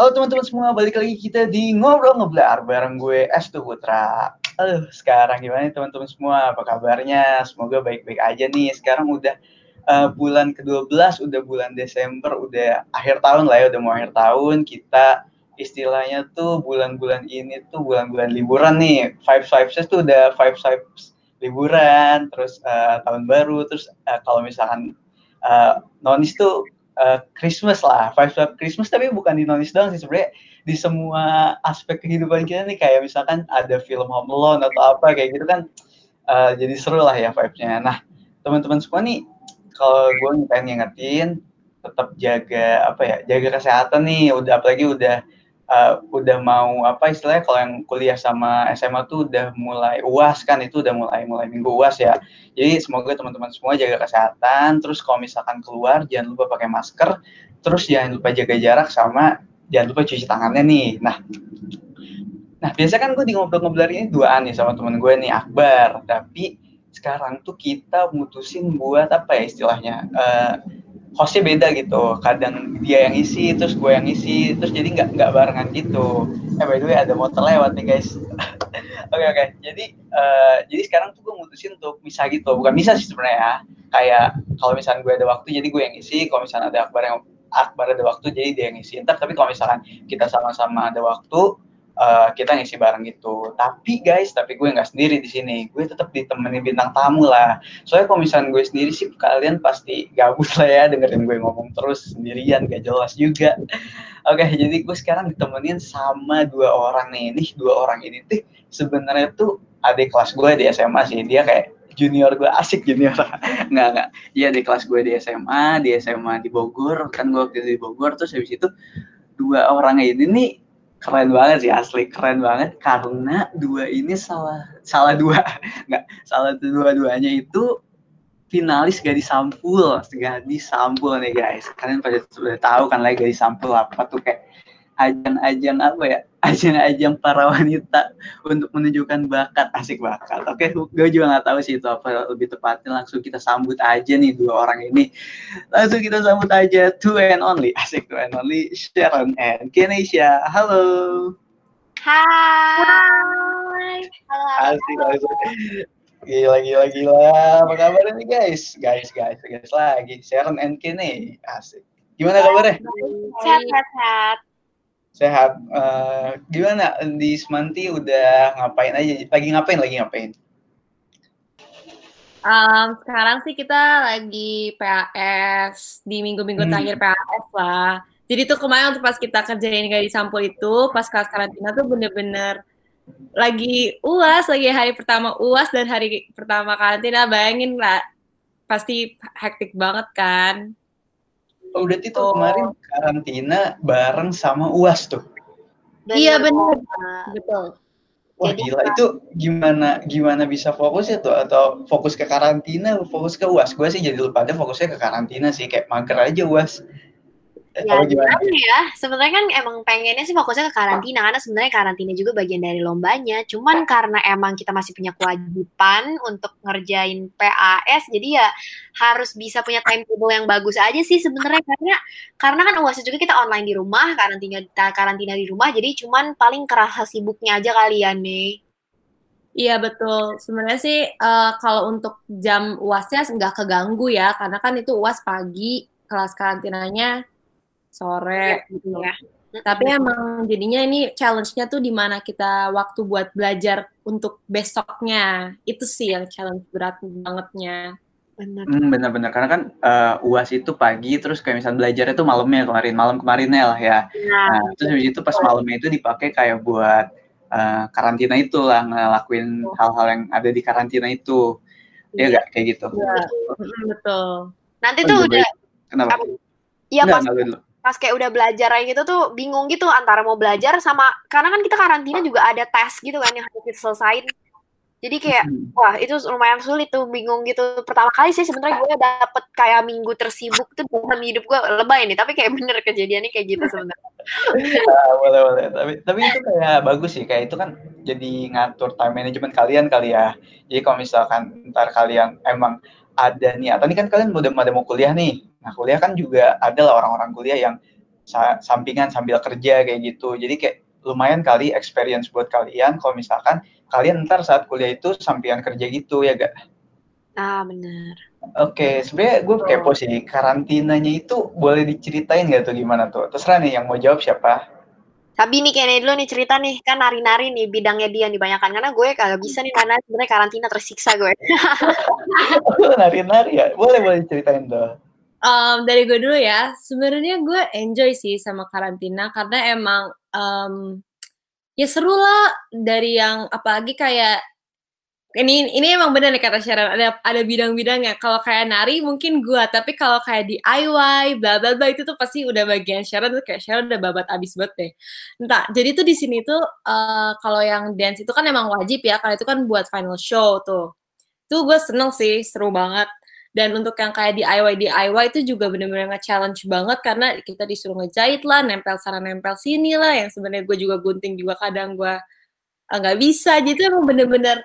Halo teman-teman semua, balik lagi kita di Ngobrol Ngeblar bareng gue Estu Putra. Aduh, sekarang gimana teman-teman semua? Apa kabarnya? Semoga baik-baik aja nih. Sekarang udah uh, bulan ke-12, udah bulan Desember, udah akhir tahun lah ya, udah mau akhir tahun. Kita istilahnya tuh bulan-bulan ini tuh bulan-bulan liburan nih. Five vibes tuh udah five vibes liburan, terus uh, tahun baru, terus uh, kalau misalkan uh, nonis tuh uh, Christmas lah, vibes vibes Christmas tapi bukan di Indonesia doang sih sebenarnya di semua aspek kehidupan kita nih kayak misalkan ada film Home Alone atau apa kayak gitu kan uh, jadi seru lah ya vibes-nya. Nah teman-teman semua nih kalau gue pengen ngingetin tetap jaga apa ya jaga kesehatan nih udah apalagi udah uh, udah mau apa istilahnya kalau yang kuliah sama SMA tuh udah mulai uas kan itu udah mulai mulai minggu uas ya. Jadi semoga teman-teman semua jaga kesehatan terus kalau misalkan keluar jangan lupa pakai masker terus jangan lupa jaga jarak sama jangan lupa cuci tangannya nih. Nah nah biasa kan gue di ngobrol-ngobrol ini duaan nih sama temen gue nih Akbar. Tapi sekarang tuh kita mutusin buat apa ya istilahnya uh, hostnya beda gitu. Kadang dia yang isi terus gue yang isi terus jadi nggak nggak barengan gitu. Eh by the way ada motor lewat nih guys. Oke oke. Okay, okay. jadi uh, jadi sekarang tuh gue mutusin untuk bisa gitu. Bukan bisa sih sebenarnya ya. Kayak kalau misalnya gue ada waktu jadi gue yang isi. Kalau misalnya ada akbar yang akbar ada waktu jadi dia yang isi. Ntar tapi kalau misalkan kita sama-sama ada waktu uh, kita ngisi bareng gitu. Tapi guys, tapi gue nggak sendiri di sini. Gue tetap ditemani bintang tamu lah. Soalnya kalau misalnya gue sendiri sih kalian pasti gabut lah ya dengerin gue ngomong terus sendirian gak jelas juga. Oke, okay, jadi gue sekarang ditemenin sama dua orang nih. Nih dua orang ini tuh sebenarnya tuh adik kelas gue di SMA sih. Dia kayak junior gue asik junior nggak nggak iya di kelas gue di SMA di SMA di Bogor kan gue waktu itu di Bogor terus habis itu dua orang ini nih keren banget sih asli keren banget. Karena dua ini salah salah dua. Nggak salah dua-duanya itu finalis gadis sampul. Gadis sampul nih guys. Kalian pada sudah tahu kan lagi gadis sampul apa tuh kayak ajang-ajang apa ya? Ajang-ajang para wanita untuk menunjukkan bakat. Asik bakat. Oke gue juga nggak tahu sih itu apa lebih tepatnya. Langsung kita sambut aja nih dua orang ini. Langsung kita sambut aja two and only. Asik two and only Sharon and Kenesha. Halo. Hai. Halo asik asik. Gila, gila, gila. Apa kabar nih guys? Guys, guys, guys. Lagi. Sharon and Kene. Asik. Gimana kabarnya? Sehat, sehat, sehat sehat. Uh, gimana di Semanti udah ngapain aja? Lagi ngapain? Lagi ngapain? Um, sekarang sih kita lagi PAS di minggu-minggu hmm. terakhir PAS lah. Jadi tuh kemarin pas kita kerjain di sampul itu, pas kelas karantina tuh bener-bener lagi uas, lagi hari pertama uas dan hari pertama karantina, bayangin lah, pasti hektik banget kan. Oh, udah itu oh. kemarin karantina bareng sama UAS tuh. Iya benar. Betul. Wah Jadi, gila itu gimana gimana bisa fokus ya tuh atau fokus ke karantina fokus ke UAS? Gue sih jadi lupa ada fokusnya ke karantina sih kayak mager aja UAS. Ya, gimana ya? Sebenarnya kan emang pengennya sih fokusnya ke karantina karena sebenarnya karantina juga bagian dari lombanya. Cuman karena emang kita masih punya kewajiban untuk ngerjain PAS, jadi ya harus bisa punya timetable yang bagus aja sih sebenarnya karena karena kan uas juga kita online di rumah, karantina karantina di rumah, jadi cuman paling kerasa sibuknya aja kalian ya, nih. Iya betul. Sebenarnya sih uh, kalau untuk jam uasnya nggak keganggu ya, karena kan itu uas pagi, kelas karantinanya sore iya, gitu ya. Tapi emang jadinya ini challenge-nya tuh di mana kita waktu buat belajar untuk besoknya. Itu sih yang challenge berat bangetnya. Benar. Hmm, benar-benar karena kan uh, UAS itu pagi terus kayak misalnya belajarnya tuh malamnya kemarin, malam kemarinnya lah ya. Nah, nah terus habis itu pas malamnya itu dipakai kayak buat uh, karantina itu lah ngelakuin hal-hal yang ada di karantina itu. Ya enggak iya. kayak gitu. Iya, betul. Nanti oh, tuh udah Kenapa? Iya pas pas kayak udah belajar kayak gitu tuh bingung gitu antara mau belajar sama karena kan kita karantina juga ada tes gitu kan yang harus diselesain. Jadi kayak hmm. wah itu lumayan sulit tuh bingung gitu. Pertama kali sih sebenarnya gue dapet kayak minggu tersibuk tuh dalam hidup gue lebay nih tapi kayak bener kejadiannya kayak gitu sebenarnya. Uh, boleh boleh. Tapi tapi itu kayak bagus sih kayak itu kan jadi ngatur time management kalian kali ya. Jadi kalau misalkan ntar kalian emang ada nih atau ini kan kalian udah pada mau kuliah nih Nah, kuliah kan juga ada lah orang-orang kuliah yang sa sampingan sambil kerja kayak gitu. Jadi kayak lumayan kali experience buat kalian kalau misalkan kalian ntar saat kuliah itu sampingan kerja gitu ya gak? Ah benar. Oke, sebenarnya gue kepo sih karantinanya itu boleh diceritain gak tuh gimana tuh? Terserah nih yang mau jawab siapa? Tapi nih kayaknya dulu nih cerita nih kan nari-nari nih bidangnya dia yang dibanyakan karena gue kagak bisa nih karena sebenarnya karantina tersiksa gue. nari-nari ya, boleh boleh ceritain tuh. Um, dari gue dulu ya, sebenarnya gue enjoy sih sama karantina karena emang um, ya seru lah dari yang apalagi kayak ini ini emang bener nih kata Sharon ada ada bidang-bidangnya kalau kayak nari mungkin gua tapi kalau kayak DIY bla bla bla itu tuh pasti udah bagian Sharon tuh kayak Sharon udah babat abis banget deh. Entah jadi tuh di sini tuh uh, kalau yang dance itu kan emang wajib ya kalau itu kan buat final show tuh. Tuh gue seneng sih seru banget dan untuk yang kayak DIY DIY itu juga bener-bener nge-challenge banget karena kita disuruh ngejahit lah nempel sana nempel sini lah yang sebenarnya gue juga gunting juga kadang gue eh, nggak uh, bisa. Jadi emang bener-bener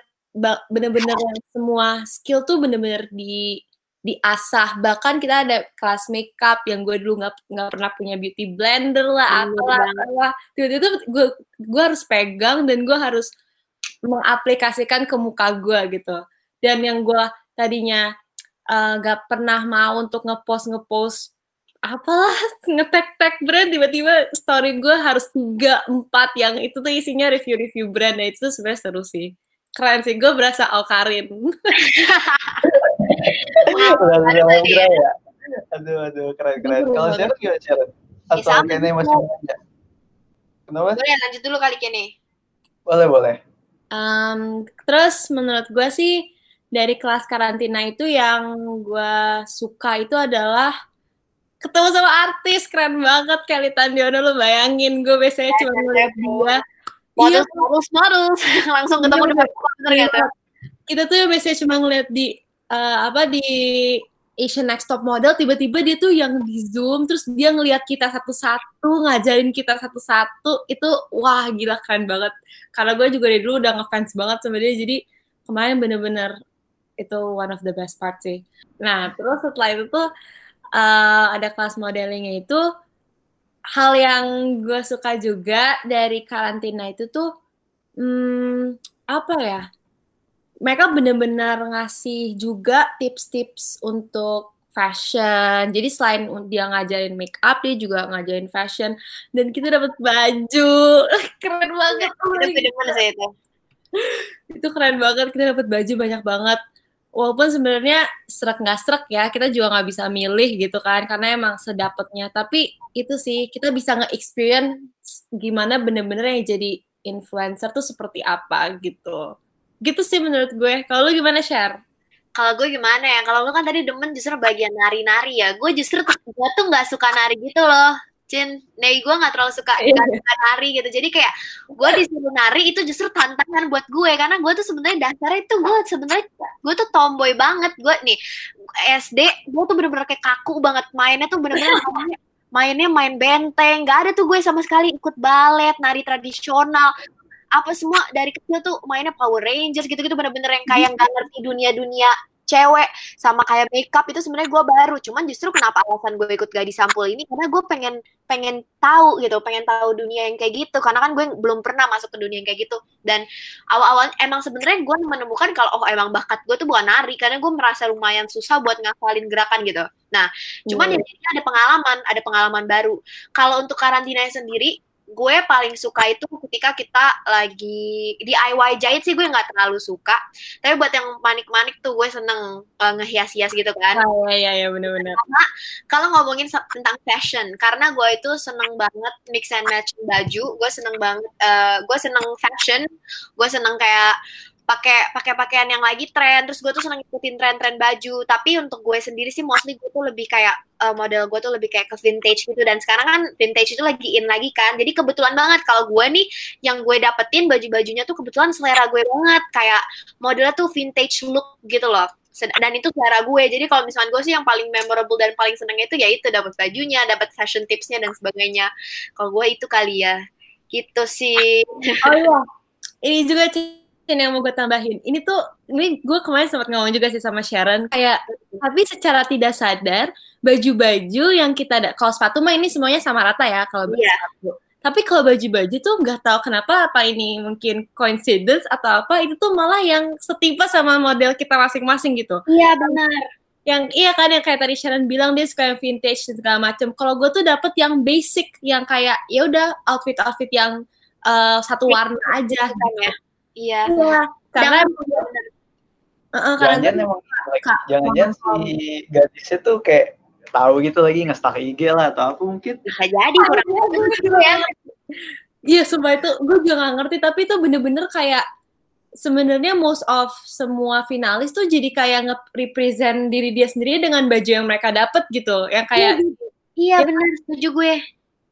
bener-bener yang semua skill tuh bener-bener di diasah. Bahkan kita ada kelas makeup yang gue dulu nggak nggak pernah punya beauty blender lah atau lah tiba-tiba gue gue harus pegang dan gue harus mengaplikasikan ke muka gue gitu. Dan yang gue tadinya uh, nggak pernah mau untuk ngepost ngepost apalah ngetek tag brand tiba-tiba story gue harus tiga empat yang itu tuh isinya review-review brand nah itu tuh sebenarnya seru sih. Keren sih gue berasa Alkarin ya? Aduh aduh keren keren. Kalau Sharon gimana Sharon? Atau ya, Kene masih ada kenapa? Boleh lanjut dulu kali Kene boleh boleh. Um, terus menurut gue sih dari kelas karantina itu yang gue suka itu adalah ketemu sama artis. Keren banget Kelly Tandiono lu bayangin. Gue biasanya cuma ngeliat dia. Modus iya. modus modus. Langsung ketemu iya, dengan ternyata. kita tuh biasanya cuma ngeliat di uh, apa di Asian Next Top Model. Tiba-tiba dia tuh yang di Zoom terus dia ngeliat kita satu-satu ngajarin kita satu-satu. Itu wah gila keren banget. Karena gue juga dari dulu udah ngefans banget sama dia. Jadi kemarin bener-bener itu one of the best part sih nah terus setelah itu tuh uh, ada kelas modelingnya itu hal yang gue suka juga dari karantina itu tuh hmm, apa ya mereka bener-bener ngasih juga tips-tips untuk fashion. Jadi selain dia ngajarin make up, dia juga ngajarin fashion. Dan kita dapat baju, keren banget. Itu, itu. itu keren banget. Kita dapat baju banyak banget walaupun sebenarnya serak nggak serak ya kita juga nggak bisa milih gitu kan karena emang sedapatnya. Tapi itu sih kita bisa nge-experience gimana bener-bener yang jadi influencer tuh seperti apa gitu. Gitu sih menurut gue. Kalau lu gimana share kalau gue gimana ya? Kalau lu kan tadi demen justru bagian nari-nari ya. Gue justru gue tuh nggak suka nari gitu loh Cin, nih gue gak terlalu suka yeah. nari gitu. Jadi kayak gue disuruh nari itu justru tantangan buat gue karena gue tuh sebenarnya dasarnya itu gue sebenarnya gue tuh tomboy banget. Gue nih SD gue tuh bener-bener kayak kaku banget mainnya tuh bener-bener mainnya main benteng. Gak ada tuh gue sama sekali ikut balet, nari tradisional apa semua dari kecil tuh mainnya Power Rangers gitu-gitu bener-bener yang kayak nggak ngerti dunia-dunia cewek sama kayak makeup itu sebenarnya gue baru. Cuman justru kenapa alasan gue ikut gadis sampul ini? Karena gue pengen pengen tahu gitu pengen tahu dunia yang kayak gitu. Karena kan gue belum pernah masuk ke dunia yang kayak gitu. Dan awal-awal emang sebenarnya gue menemukan kalau oh emang bakat gue tuh bukan nari. Karena gue merasa lumayan susah buat ngafalin gerakan gitu. Nah cuman hmm. ya ada pengalaman ada pengalaman baru. Kalau untuk karantina sendiri gue paling suka itu ketika kita lagi DIY jahit sih gue nggak terlalu suka. Tapi buat yang manik-manik tuh gue seneng uh, ngehias-hias gitu kan. Oh, iya iya bener-bener. Kalau ngomongin tentang fashion karena gue itu seneng banget mix and match baju gue seneng banget uh, gue seneng fashion gue seneng kayak pakai pakai pakaian yang lagi tren. Terus gue tuh seneng ikutin tren-tren baju. Tapi untuk gue sendiri sih mostly gue tuh lebih kayak uh, model gue tuh lebih kayak ke vintage gitu. Dan sekarang kan vintage itu lagi in lagi kan. Jadi kebetulan banget kalau gue nih yang gue dapetin baju-bajunya tuh kebetulan selera gue banget. Kayak modelnya tuh vintage look gitu loh. Dan itu selera gue. Jadi kalau misalnya gue sih yang paling memorable dan paling seneng itu ya itu dapat bajunya dapat fashion tipsnya dan sebagainya. Kalau gue itu kali ya. Gitu sih. Oh iya. Ini juga yang mau gue tambahin ini tuh ini gue kemarin sempat ngomong juga sih sama Sharon kayak tapi secara tidak sadar baju-baju yang kita ada kalau sepatu mah ini semuanya sama rata ya kalau baju Iya. sepatu. Tapi kalau baju-baju tuh nggak tahu kenapa apa ini mungkin coincidence atau apa itu tuh malah yang setipe sama model kita masing-masing gitu. Iya benar. Yang iya kan yang kayak tadi Sharon bilang dia suka yang vintage dan segala macem. Kalau gue tuh dapet yang basic yang kayak ya udah outfit-outfit yang eh, satu warna aja gitu. ya. Iya. Iya, karena Jangan- Heeh, karena Jangan-jangan emang jangan-jangan si gadisnya tuh kayak tahu gitu lagi nge-stalk IG lah atau apa mungkin. bisa jadi kurang gitu ya. Iya, sumpah itu gue juga gak ngerti, tapi itu bener-bener kayak sebenarnya most of semua finalis tuh jadi kayak nge-represent diri dia sendiri dengan baju yang mereka dapet gitu. Yang kayak Iya benar, setuju gue.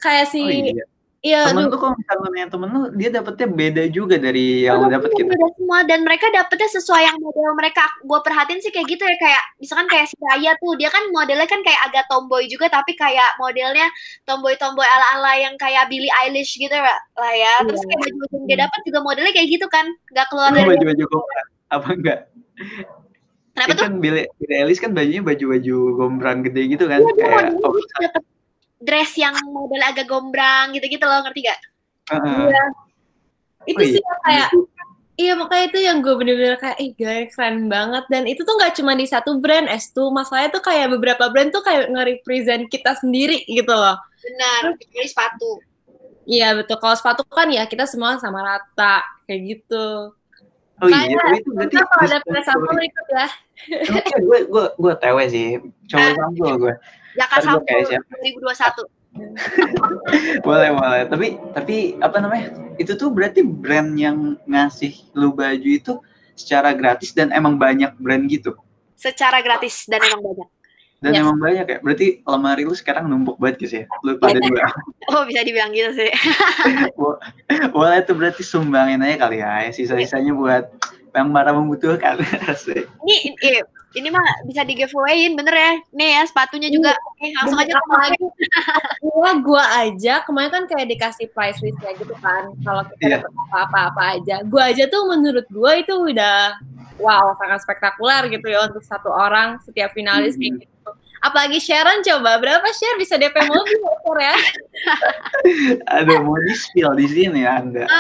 kayak si Oh iya. Iya, Temen aduh, tuh kalau misalnya nanya temen lu, dia dapetnya beda juga dari yang lu dapet gitu. Beda semua dan mereka dapetnya sesuai yang model mereka. Gue perhatiin sih kayak gitu ya kayak misalkan kayak si Raya tuh dia kan modelnya kan kayak agak tomboy juga tapi kayak modelnya tomboy-tomboy ala-ala yang kayak Billie Eilish gitu ya lah ya. Terus Iya. kayak baju yang dia dapat juga modelnya kayak gitu kan, nggak keluar Lu dari baju-baju gombrang apa enggak? Kenapa tuh? kan Billie, Billie Eilish kan bajunya baju-baju gombrang gede gitu kan Iya, dia kayak oversize. dapet dress yang model agak gombrang gitu-gitu loh, ngerti gak? Heeh. Iya. itu Oh iya. sih yang kayak Iya makanya itu yang gue bener-bener kayak ih gaya keren banget dan itu tuh nggak cuma di satu brand S2 masalahnya tuh kayak beberapa brand tuh kayak nge-represent kita sendiri gitu loh Benar, kecuali sepatu. Iya betul kalau sepatu kan ya kita semua sama rata kayak gitu Oh iya, Kayak, tapi itu berarti Kita kalau ada story. ikut ya Oke, gue gue gue TW sih. Coba sampel gue. Jakarta Ntar gue kayak Sampul siapa? 2021. boleh boleh tapi tapi apa namanya itu tuh berarti brand yang ngasih lu baju itu secara gratis dan emang banyak brand gitu Secara gratis dan emang banyak. dan Yes. emang banyak ya berarti lemari lu sekarang numpuk banget gitu ya lu pada dua Oh, bisa dibilang gitu sih. Bo- boleh tuh berarti sumbangin aja kali ya sisa-sisanya buat yang para membutuhkan Asik. Ini eh, ini mah bisa di giveawayin bener ya. Nih ya sepatunya juga. Eh, langsung aja Bener, ke apalagi Gua, gua aja kemarin kan kayak dikasih price list ya gitu kan. Kalau kita Iya. dapet apa-apa aja. Gua aja tuh menurut gua itu udah wow sangat spektakuler gitu ya untuk satu orang setiap finalis kayak Mhm. gitu. Apalagi Sharon coba berapa share? Bisa DP mobil Share ya? Aduh mau di spill di sini ya anda.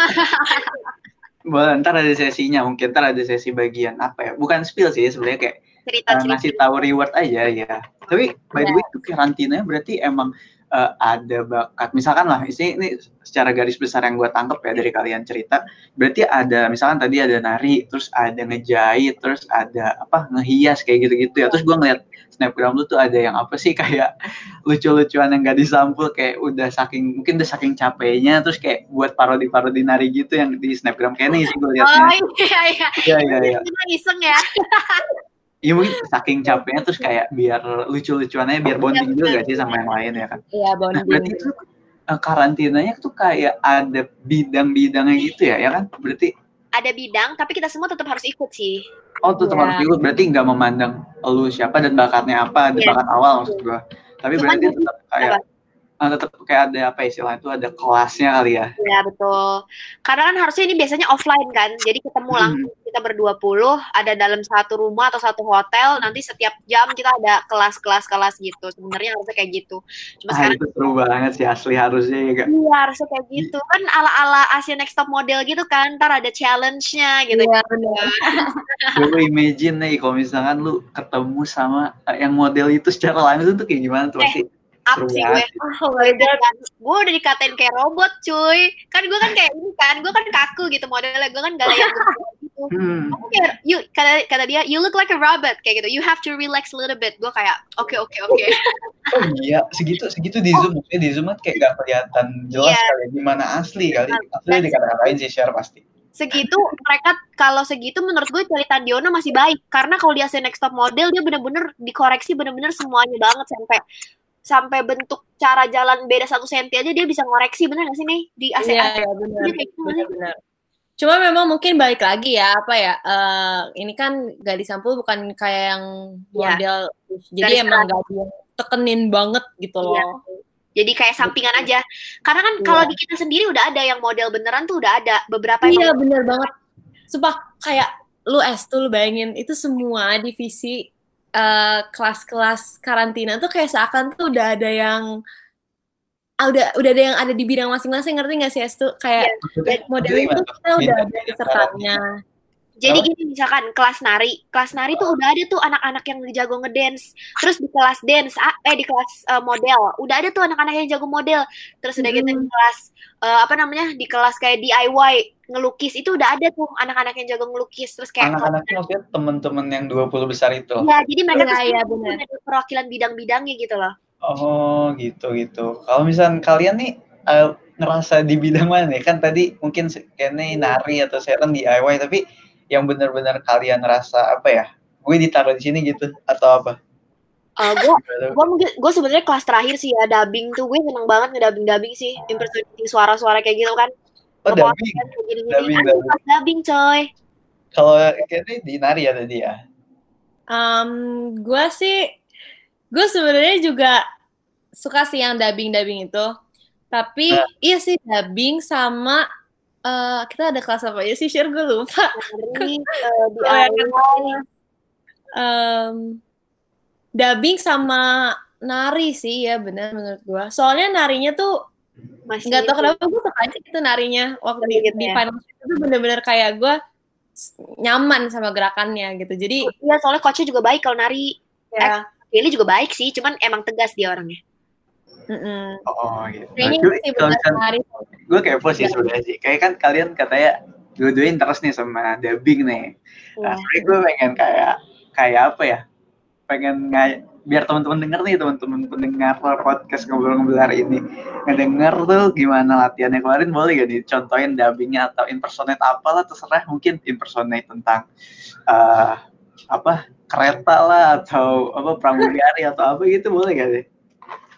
Boleh ntar ada sesinya mungkin ntar ada sesi bagian apa ya? Bukan spill sih sebenarnya kayak uh, cerita-cerita. ngasih tahu reward aja ya. Tapi by the way itu karantina berarti emang uh, ada bakat. Misalkan lah, ini, ini secara garis besar yang gue tangkep ya dari kalian cerita, berarti ada misalkan tadi ada nari, terus ada ngejahit, terus ada apa ngehias kayak gitu-gitu ya. Terus gue ngeliat snapgram lu tuh ada yang apa sih kayak lucu-lucuan yang gak disampul kayak udah saking mungkin udah saking capeknya terus kayak buat parodi-parodi nari gitu yang di snapgram kayak nih sih gue Oh liatnya. iya iya. Iya iya iya. Kita iseng ya. Iya mungkin saking capeknya terus kayak biar lucu-lucuannya biar bonding Iya, juga benar. gak sih sama yang lain ya kan. iya Nah berarti itu eh, karantinanya tuh kayak ada bidang-bidangnya gitu ya, ya kan? Berarti Ada bidang tapi kita semua tetap harus ikut sih. oh tetap Iya. harus ikut. Berarti nggak memandang lu siapa dan bakatnya apa, ada Iya. bakat awal maksud gua. Tapi Cuman berarti tetap kayak ah, tetap kayak ada apa istilahnya itu ada kelasnya kali ya. Ya betul. Karena kan harusnya ini biasanya offline kan. Jadi ketemu Hmm. langsung kita berdua puluh ada dalam satu rumah atau satu hotel. Nanti setiap jam kita ada kelas-kelas kelas gitu. Sebenarnya harusnya kayak gitu. Cuma Ah sekarang itu seru banget sih asli harusnya ya gak? Iya harusnya kayak gitu kan ala-ala Asia Next Top Model gitu kan ntar ada challenge-nya gitu Iya, benar. Coba imagine nih kalau misalkan lu ketemu sama eh, yang model itu secara langsung tuh kayak gimana tuh Eh, pasti up sih gue. Banget. oh my god. gue udah dikatain kayak robot cuy. Kan gue kan kayak ini kan gue kan kaku gitu modelnya. Gue kan gak yang gitu. Hmm. Kayak, you kata kata dia you look like a robot kayak gitu. You have to relax a little bit. Gue kayak oke oke oke Oh iya, segitu segitu di zoom, maksudnya di zoom kan kayak gak kelihatan jelas Iya. kali gimana asli kali. Asli dikata-katain sih share pasti. segitu mereka kalau segitu menurut gue cerita Diona masih baik. Karena kalau di Asia Next Top Model dia bener-bener dikoreksi bener-bener semuanya banget sampai sampai bentuk cara jalan beda satu senti aja dia bisa ngoreksi bener gak sih nih di Asia iya iya gitu sih? benar cuma memang mungkin balik lagi ya apa ya eh, ini kan gak disampul bukan kayak yang Iya. model jadi Garis emang gak tekenin banget gitu loh Iya. jadi kayak sampingan aja karena kan Iya. kalau di kita sendiri udah ada yang model beneran tuh udah ada beberapa iya bener banget sumpah kayak lu S tuh lu bayangin itu semua divisi eh, kelas-kelas karantina tuh kayak seakan tuh udah ada yang ah, udah udah ada yang ada di bidang masing-masing ngerti nggak sih Estu? Kayak Maksudnya, model jadi itu gimana? tuh? kita udah ada pesertanya Jadi Apa? gini misalkan kelas nari, kelas nari tuh udah ada tuh anak-anak yang jago ngedance. Terus di kelas dance, ah, eh di kelas eh, model, udah ada tuh anak-anak yang jago model. Terus udah gitu di Mm. kelas eh, apa namanya? Di kelas kayak DIY ngelukis itu udah ada tuh anak-anak yang jago ngelukis. Terus kayak Anak-anaknya maksudnya teman-teman yang 20 besar itu. Iya, jadi mereka tuh sebenarnya benar. ada perwakilan bidang-bidangnya gitu loh. Oh, gitu gitu. Kalau misalnya kalian nih eh, ngerasa di bidang mana nih? Kan tadi mungkin kayaknya nari atau Sharon DIY, tapi yang benar-benar kalian rasa apa ya? Gue ditaruh di sini gitu atau apa? Eh gue gue mungkin gue sebenarnya kelas terakhir sih ya dubbing tuh gue seneng banget ngedubbing dubbing sih impersonating suara-suara kayak gitu kan Oh, dubbing. kan kayak gini-gini. Dubbing, Aduh, dubbing. dubbing coy Kalau kayaknya di nari ya tadi ya. Um, gue sih, gue sebenarnya juga suka sih yang dubbing-dubbing itu. Tapi Nah. iya sih dubbing sama eh, kita ada kelas apa ya sih? Share gue lupa. Nari, eh, di Oh, ya, awal Em, dubbing sama nari sih ya benar menurut gue. Soalnya narinya tuh masih nggak tahu kenapa gue suka aja itu narinya waktu di, di ya. final shoot itu bener-bener kayak gue nyaman sama gerakannya gitu. Jadi Iya soalnya coachnya juga baik kalau nari ya, Billy juga baik sih cuman emang tegas dia orangnya mm-mm. Oh, gitu. kayaknya Nah, sih kalau misalnya gue kepo sih sebenarnya sih. Kayak kan kalian katanya dua-dua interest nih sama dubbing nih. Nah, Iya. sebenarnya gue pengen kayak kayak apa ya? Pengen nggak biar teman-teman denger nih teman-teman pendengar podcast ngobrol-ngobrol hari ini ngedenger tuh gimana latihannya kemarin boleh gak dicontohin dubbingnya atau impersonate apalah terserah mungkin impersonate tentang eh, apa kereta lah atau apa pramugari atau apa gitu boleh gak sih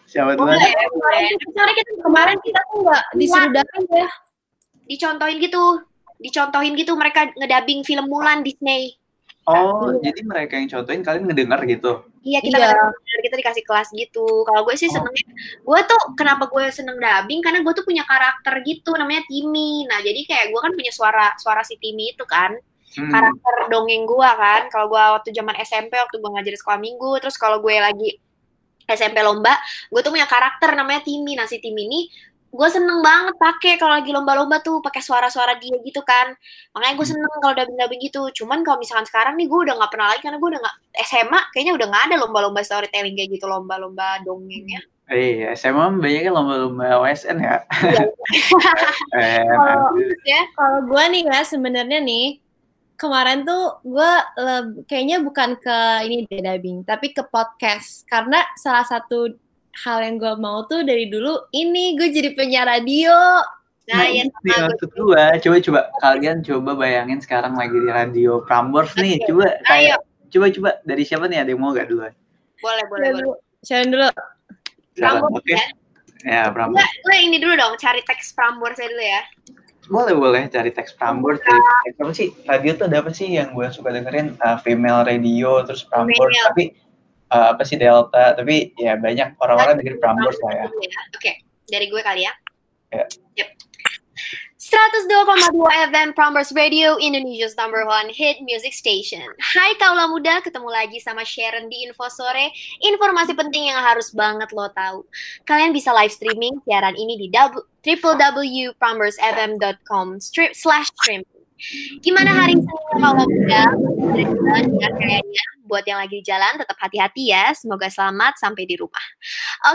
siapa dulu boleh boleh Soalnya kita kemarin kita tuh nggak disuruh dubbing ya. dicontohin gitu dicontohin gitu mereka ngedabing film Mulan Disney oh jadi mereka yang contohin kalian ngedenger gitu Iya kita Iya. kadang- kita dikasih kelas gitu. Kalau gue sih senengnya, gue tuh kenapa gue seneng dubbing karena gue tuh punya karakter gitu namanya Timmy. Nah jadi kayak gue kan punya suara suara si Timmy itu kan Hmm. karakter dongeng gue kan. Kalau gue waktu zaman SMP waktu gue ngajar di sekolah minggu, terus kalau gue lagi SMP lomba, gue tuh punya karakter namanya Timmy. Nah si Timmy ini gue seneng banget pakai kalau lagi lomba-lomba tuh pakai suara-suara dia gitu kan makanya gue seneng kalau dubbing-dubbing gitu cuman kalau misalkan sekarang nih gue udah nggak pernah lagi karena gue udah nggak SMA kayaknya udah nggak ada lomba-lomba storytelling kayak gitu lomba-lomba dongeng ya Iya, SMA banyaknya lomba-lomba OSN ya. Eh, Kalau aduh. ya kalau gue nih ya sebenarnya nih kemarin tuh gue kayaknya bukan ke ini deh dubbing tapi ke podcast. Karena salah satu hal yang gue mau tuh dari dulu ini gue jadi penyiar radio. Nah, Nah, ya itu sama yang gue maksud gua. Coba coba kalian coba bayangin sekarang lagi di radio Prambors nih. Coba ayo. kayak coba coba. Dari siapa nih? Ada yang mau gak dulu? boleh boleh boleh. Sharon dulu. Prambors Oke. ya. Ya, Prambors. gue ini dulu dong. Cari teks Prambors dulu ya Boleh boleh cari teks Prambors, cari teks apa sih? Radio tuh ada apa sih yang gue suka dengerin? Uh, female radio terus Prambors, Female. tapi uh, apa sih Delta? Tapi ya banyak orang-orang dengerin Prambors lah ya. Oke, dari gue kali ya. Ya. Yep. 102,2 FM Prambors Radio, Indonesia's number one hit music station. Hai kaula muda, ketemu lagi sama Sharon di Info Sore. Informasi penting yang harus banget lo tahu. Kalian bisa live streaming siaran ini di www.pramborsfm.com strip slash stream. Gimana hari Seninnya kaula muda? Dengar kayaknya. Buat yang lagi di jalan, tetap hati-hati ya. Semoga selamat sampai di rumah.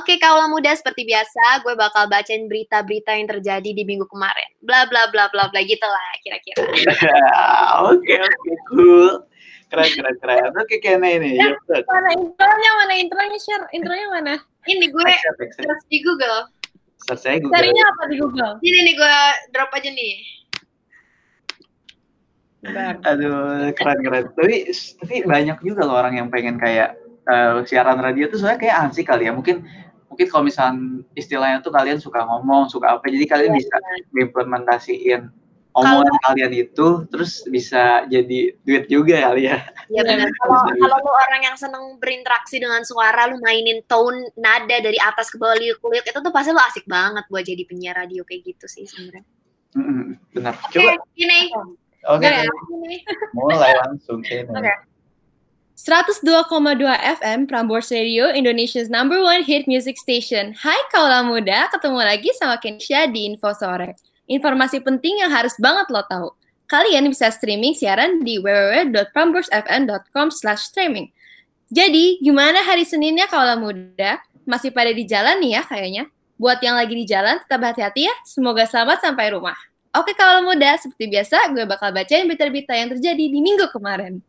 Oke, kaula muda seperti biasa, gue bakal bacain berita-berita yang terjadi di minggu kemarin. Bla bla bla bla bla gitu lah kira-kira. Oke oke cool. Keren keren keren. Oke kayaknya ini. Ya, mana intronya mana intronya share intronya mana Ini gue ya, ya. search di Google. Search Google. carinya apa di Google Ini nih gue drop aja nih. Aduh, keren keren. Tapi tapi banyak juga loh orang yang pengen kayak eh, siaran radio tuh soalnya kayak asik kali ya. Mungkin mungkin kalau misalnya istilahnya tuh kalian suka ngomong, suka apa, jadi kalian Iya, bisa implementasiin omongan kalian itu, terus bisa jadi duit juga kali ya. Ya benar. Kalau kalau lu orang yang seneng berinteraksi dengan suara, lu mainin tone nada dari atas ke bawah liuk-liuk itu tuh pasti lu asik banget buat jadi penyiar radio kayak gitu sih sebenarnya. Mm-mm, benar. Oke, Coba, ini. Oke. Ini. mulai langsung. Oke. 102,2 FM Prambors Radio, Indonesia's number one hit music station. Hai kaula muda, ketemu lagi sama Kensha di Info Sore. Informasi penting yang harus banget lo tahu. Kalian bisa streaming siaran di www.pramborsfm.com streaming. Jadi, gimana hari Seninnya kaula muda? Masih pada di jalan nih ya kayaknya? Buat yang lagi di jalan, tetap hati-hati ya. Semoga selamat sampai rumah. Oke kaula muda, seperti biasa gue bakal bacain berita-berita yang terjadi di minggu kemarin.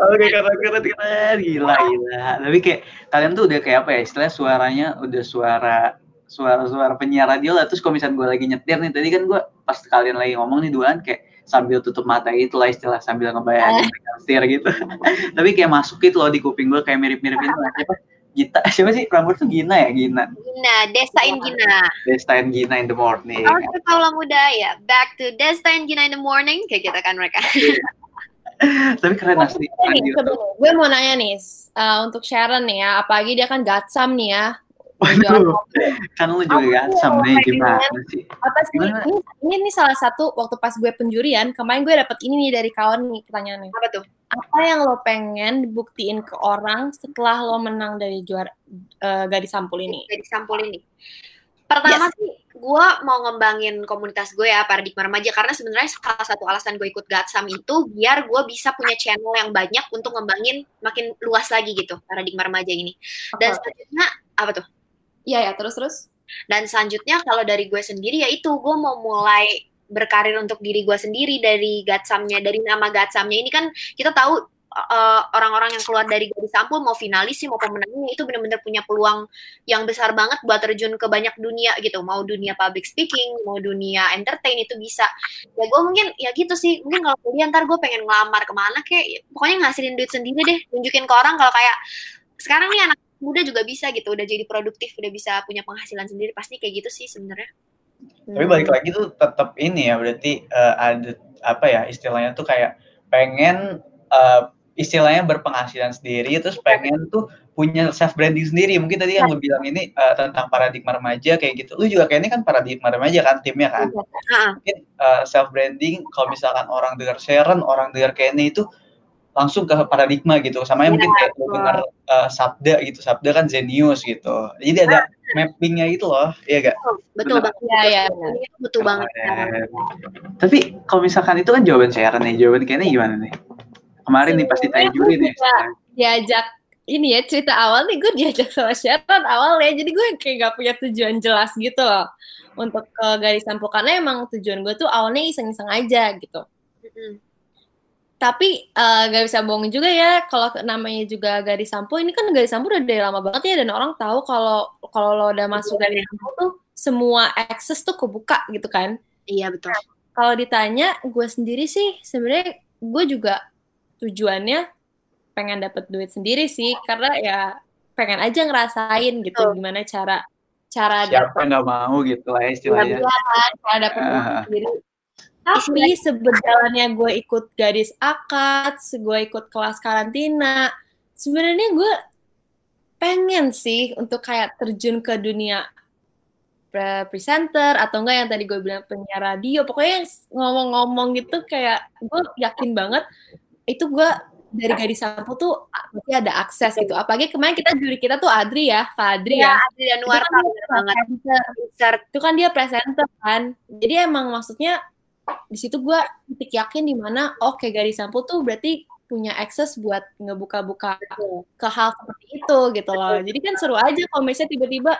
Oke, keren, keren, keren. Gila, gila. Tapi kayak, kalian tuh udah kayak apa ya, istilahnya suaranya udah suara suara-suara penyiar radio lah. Terus kalau misalnya gue lagi nyetir nih, tadi kan gue pas kalian lagi ngomong nih duaan kayak sambil tutup mata gitu lah istilah sambil ngebayangin setir gitu. Tapi kayak masuk itu loh di kuping gue kayak mirip-mirip itu lah. Gita, siapa sih? Prambors tuh Gina ya? Gina. Gina, Destain Gina. Destain Gina in the morning. Okay, kalau muda ya. Back to Destain Gina in the morning. Kayak gitu kan mereka. Tapi keren asli. Gue mau nanya nih, uh, untuk Sharon nih ya, apalagi dia kan gatsam nih ya. Waduh, kan lu juga gatsam nih, gimana sih? Apa sih, ini, ini, ini salah satu waktu pas gue penjurian, kemarin gue dapet ini nih dari kawan nih pertanyaannya. Apa tuh? Apa yang lo pengen buktiin ke orang setelah lo menang dari juara uh, gadis sampul ini? Gadis sampul ini. Pertama yes. sih, gue mau ngembangin komunitas gue ya paradigma remaja karena sebenarnya salah satu alasan gue ikut Gatsam itu biar gue bisa punya channel yang banyak untuk ngembangin makin luas lagi gitu paradigma remaja ini. Dan selanjutnya apa tuh? Iya ya terus terus. Dan selanjutnya kalau dari gue sendiri ya itu gue mau mulai berkarir untuk diri gue sendiri dari Gatsamnya dari nama Gatsamnya. Ini kan kita tahu eh, orang-orang yang keluar dari garis sampul mau finalis sih mau pemenangnya itu benar-benar punya peluang yang besar banget buat terjun ke banyak dunia gitu. Mau dunia public speaking mau dunia entertain itu bisa. Ya gue mungkin ya gitu sih. Mungkin kalau kuliah ntar gue pengen ngelamar ke mana kayak ya, pokoknya ngasilin duit sendiri deh tunjukin ke orang kalau kayak sekarang nih anak muda juga bisa gitu udah jadi produktif udah bisa punya penghasilan sendiri pasti kayak gitu sih sebenarnya. Tapi balik lagi tuh tetap ini ya berarti uh, ada apa ya istilahnya tuh kayak pengen uh, istilahnya berpenghasilan sendiri terus pengen tuh punya self branding sendiri. Mungkin tadi yang lu bilang ini uh, tentang paradigma remaja kayak gitu lu juga kayaknya kan paradigma remaja kan timnya kan? Iya. mungkin uh, self branding kalau misalkan orang dengar Sharon orang dengar kayaknya itu langsung ke paradigma gitu. Sama yang mungkin kayak lu dengar uh, sabda gitu. Sabda kan zenius gitu. Jadi ada mappingnya itu loh iya gak betul banget. Ya ya betul banget. Tapi kalau misalkan itu kan jawaban Sharon nih. Jawaban kayaknya gimana nih? Kemarin nih pasti tanya juri nih. Diajak ini ya cerita awal nih. Gue diajak sama Sharon awal ya jadi gue kayak gak punya tujuan jelas gitu loh untuk ke garis sampul karena emang tujuan gue tuh awalnya iseng-iseng aja gitu. Mm-hmm. Tapi uh, gak bisa bohong juga ya kalau namanya juga garis sampul ini kan garis sampul udah dari lama banget ya dan orang tahu kalau kalau lo udah masuk garis sampul tuh semua akses tuh kebuka gitu kan. Iya betul. Kalau ditanya gue sendiri sih sebenarnya gue juga tujuannya pengen dapat duit sendiri sih karena ya pengen aja ngerasain gitu oh. gimana cara cara siapa nggak mau gitu lah istilahnya ya, kan, cara dapat uh. duit sendiri tapi sebenarnya gue ikut gadis akad gue ikut kelas karantina sebenarnya gue pengen sih untuk kayak terjun ke dunia presenter atau enggak yang tadi gue bilang penyiar radio pokoknya ngomong-ngomong gitu kayak gue yakin banget itu gue dari gadis sapu tuh pasti ada akses gitu. Apalagi kemarin kita juri kita tuh Adri ya, Kak Adri ya. ya. Adri dan kan banget. Itu kan dia presenter kan. Jadi emang maksudnya di situ gue titik yakin di mana oke okay, gadis sapu tuh berarti punya akses buat ngebuka-buka ke hal seperti itu gitu loh. Jadi kan seru aja kalau misalnya tiba-tiba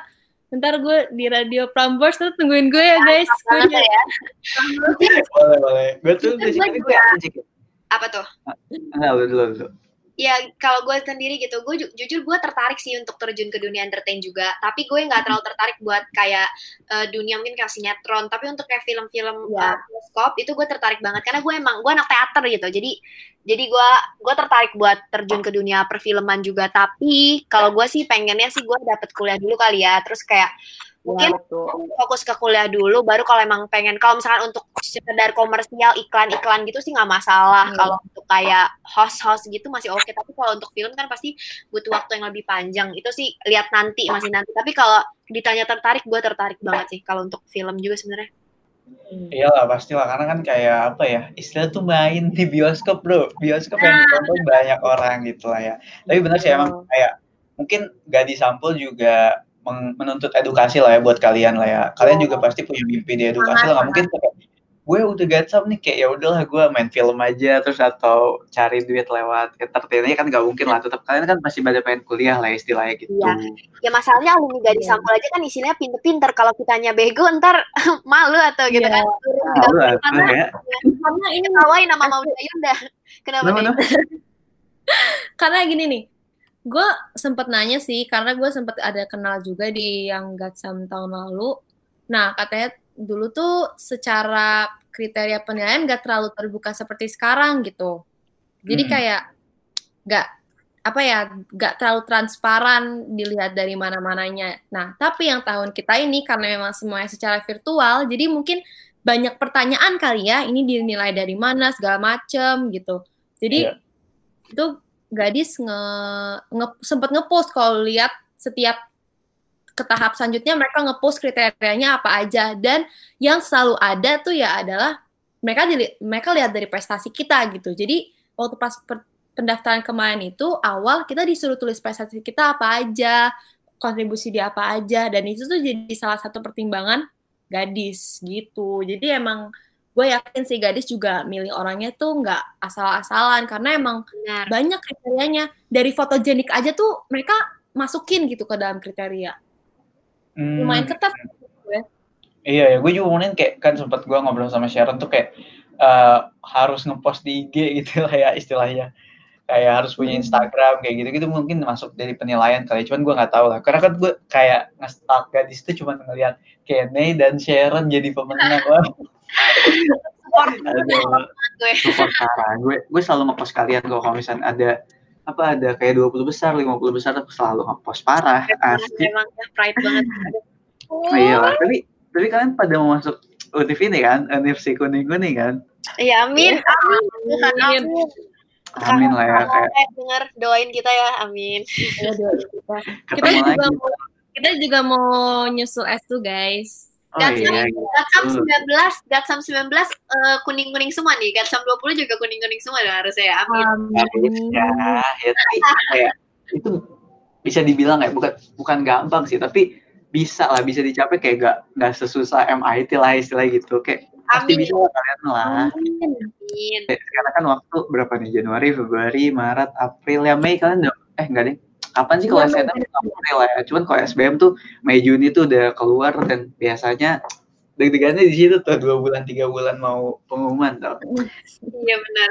Ntar gue di radio Prambors tuh tungguin gue ya guys. Gue ya. boleh boleh. Gue tuh di sini gue apa tuh? Enggak, dulu, dulu. Ya, kalau gue sendiri gitu, gue ju jujur gue tertarik sih untuk terjun ke dunia entertain juga. Tapi gue nggak terlalu tertarik buat kayak uh, dunia mungkin kayak sinetron. Tapi untuk kayak film-film ya. uh, itu gue tertarik banget karena gue emang gue anak teater gitu. Jadi jadi gue gue tertarik buat terjun ke dunia perfilman juga. Tapi kalau gue sih pengennya sih gue dapet kuliah dulu kali ya. Terus kayak mungkin ya, fokus ke kuliah dulu baru kalau emang pengen kalau misalkan untuk sekedar komersial iklan-iklan gitu sih nggak masalah. Hmm. kalau untuk kayak host-host gitu masih oke okay. tapi kalau untuk film kan pasti butuh waktu yang lebih panjang. Itu sih lihat nanti masih nanti. Tapi kalau ditanya tertarik gue tertarik banget sih kalau untuk film juga sebenarnya. Hmm. Iyalah pastilah. Karena kan kayak apa ya istilah tuh main di bioskop bro. Bioskop yang ditonton banyak orang gitu lah ya. Tapi benar sih emang kayak mungkin gak disampul juga menuntut edukasi lah ya buat kalian lah ya. Kalian juga pasti punya mimpi di edukasi lah. Nggak mungkin kayak gue udah gatsam nih kayak ya udahlah gue main film aja terus atau cari duit lewat entertainnya kan gak mungkin lah. Tetap kalian kan pasti pada pengen kuliah lah istilahnya gitu. Iya. ya masalahnya alumni gak disampul aja kan istilahnya pinter-pinter. Kalau kitanya bego ntar malu atau gitu Iya. kan? Malu atau karena, ya? Karena ini ngawain nama mau Yunda. Kenapa Kenapa, nih? Karena gini nih gue sempet nanya sih karena gue sempet ada kenal juga di yang Gatsam tahun lalu nah katanya dulu tuh secara kriteria penilaian gak terlalu terbuka seperti sekarang gitu jadi Hmm. kayak gak apa ya gak terlalu transparan dilihat dari mana-mananya nah tapi yang tahun kita ini karena memang semuanya secara virtual jadi mungkin banyak pertanyaan kali ya ini dinilai dari mana segala macem gitu jadi Iya. itu gadis nge, nge sempat ngepost kalau lihat setiap ke tahap selanjutnya mereka ngepost kriterianya apa aja. Dan yang selalu ada tuh ya adalah mereka dili- mereka lihat dari prestasi kita gitu. Jadi waktu pas per- pendaftaran kemarin itu awal kita disuruh tulis prestasi kita apa aja kontribusi dia apa aja dan itu tuh jadi salah satu pertimbangan gadis gitu. Jadi emang gue yakin sih gadis juga milih orangnya tuh nggak asal-asalan karena emang benar banyak kriterianya dari fotogenik aja tuh mereka masukin gitu ke dalam kriteria Hmm. lumayan ketat Iya ya, gue juga ngomongin kayak kan sempat gue ngobrol sama Sharon tuh kayak eh, harus ngepost di IG gitu lah ya istilahnya. Kayak harus punya Hmm. Instagram kayak gitu-gitu mungkin masuk dari penilaian kali. Cuman gue nggak tahu lah. Karena kan gue kayak nge-stalk gadis tuh cuma ngeliat Kenny dan Sharon jadi pemenang. Support gue support. Gue gue selalu ngepost kalian kok kalau misalnya ada apa ada kayak 20 besar, 50 besar aku selalu ngepost parah. Asli. emang pride banget Iya lah. Tapi tapi kalian pada mau masuk UTV ini kan, NFC kuning kuning kan? Iya, amin. Amin. Tuhan, Amin. amin. Amin lah ya kayak denger doain kita ya, amin. Ya, doain kita. juga lagi. mau kita juga mau nyusul S2 guys Oh Gatsam, iya, Gatsam gitu. 19, Gatsam 19 eh, kuning-kuning semua nih. Gatsam 20 juga kuning-kuning semua dong harusnya ya. Amin. ya, ya tapi kayak itu bisa dibilang kayak bukan bukan gampang sih, tapi bisa lah bisa dicapai kayak gak nggak sesusah MIT lah istilah gitu kayak pasti Amin. bisa lah kalian lah. Amin. Kayak Sekarang kan waktu berapa nih Januari, Februari, Maret, April ya Mei kalian udah eh enggak deh. Kapan sih kalau Iya, Mei. SNM April lah ya. Cuman kalau SBM tuh Mei Juni tuh udah keluar dan biasanya deg-degannya di situ tuh dua bulan tiga bulan mau pengumuman tuh. Iya benar.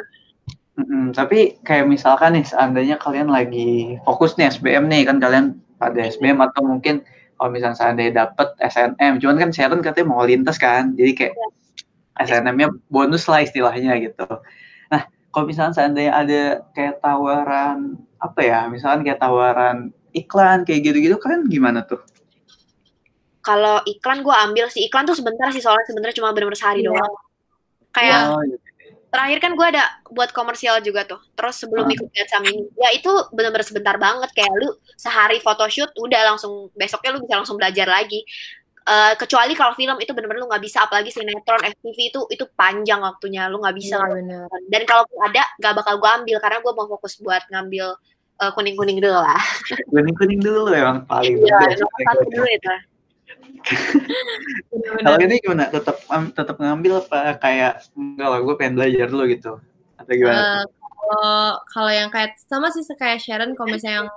Mm-mm, tapi kayak misalkan nih seandainya kalian lagi fokus nih SBM nih kan kalian pada SBM atau mungkin kalau misalnya seandainya dapet SNM, cuman kan Sharon katanya mau lintas kan, jadi kayak SNM-nya bonus lah istilahnya gitu. Nah, kalau misalnya seandainya ada kayak tawaran apa ya, misalkan kayak tawaran iklan kayak gitu-gitu, kalian gimana tuh? Kalau iklan gue ambil sih. Iklan tuh sebentar sih soalnya sebenarnya cuma benar-benar sehari Iya. doang. Kayak Oh, gitu. terakhir kan gue ada buat komersial juga tuh. Terus sebelum Ah. ikut Gatsam ini, ya itu benar-benar sebentar banget. Kayak lu sehari photoshoot udah langsung besoknya lu bisa langsung belajar lagi. Eh, kecuali kalau film itu benar-benar lu nggak bisa, apalagi sinetron, FTV itu itu panjang waktunya, lu nggak bisa. Iya, bener. Dan kalaupun ada, nggak bakal gue ambil karena gue mau fokus buat ngambil eh, kuning-kuning dulu lah. Kuning-kuning dulu emang paling Iya, satu dulu itu. Kalau ini gimana? Tetap am- tetap ngambil apa kayak enggak lah, gue pengen belajar dulu gitu. Atau gimana? Eh, kalau kalau yang kayak sama sih kayak Sharon kalau misalnya yang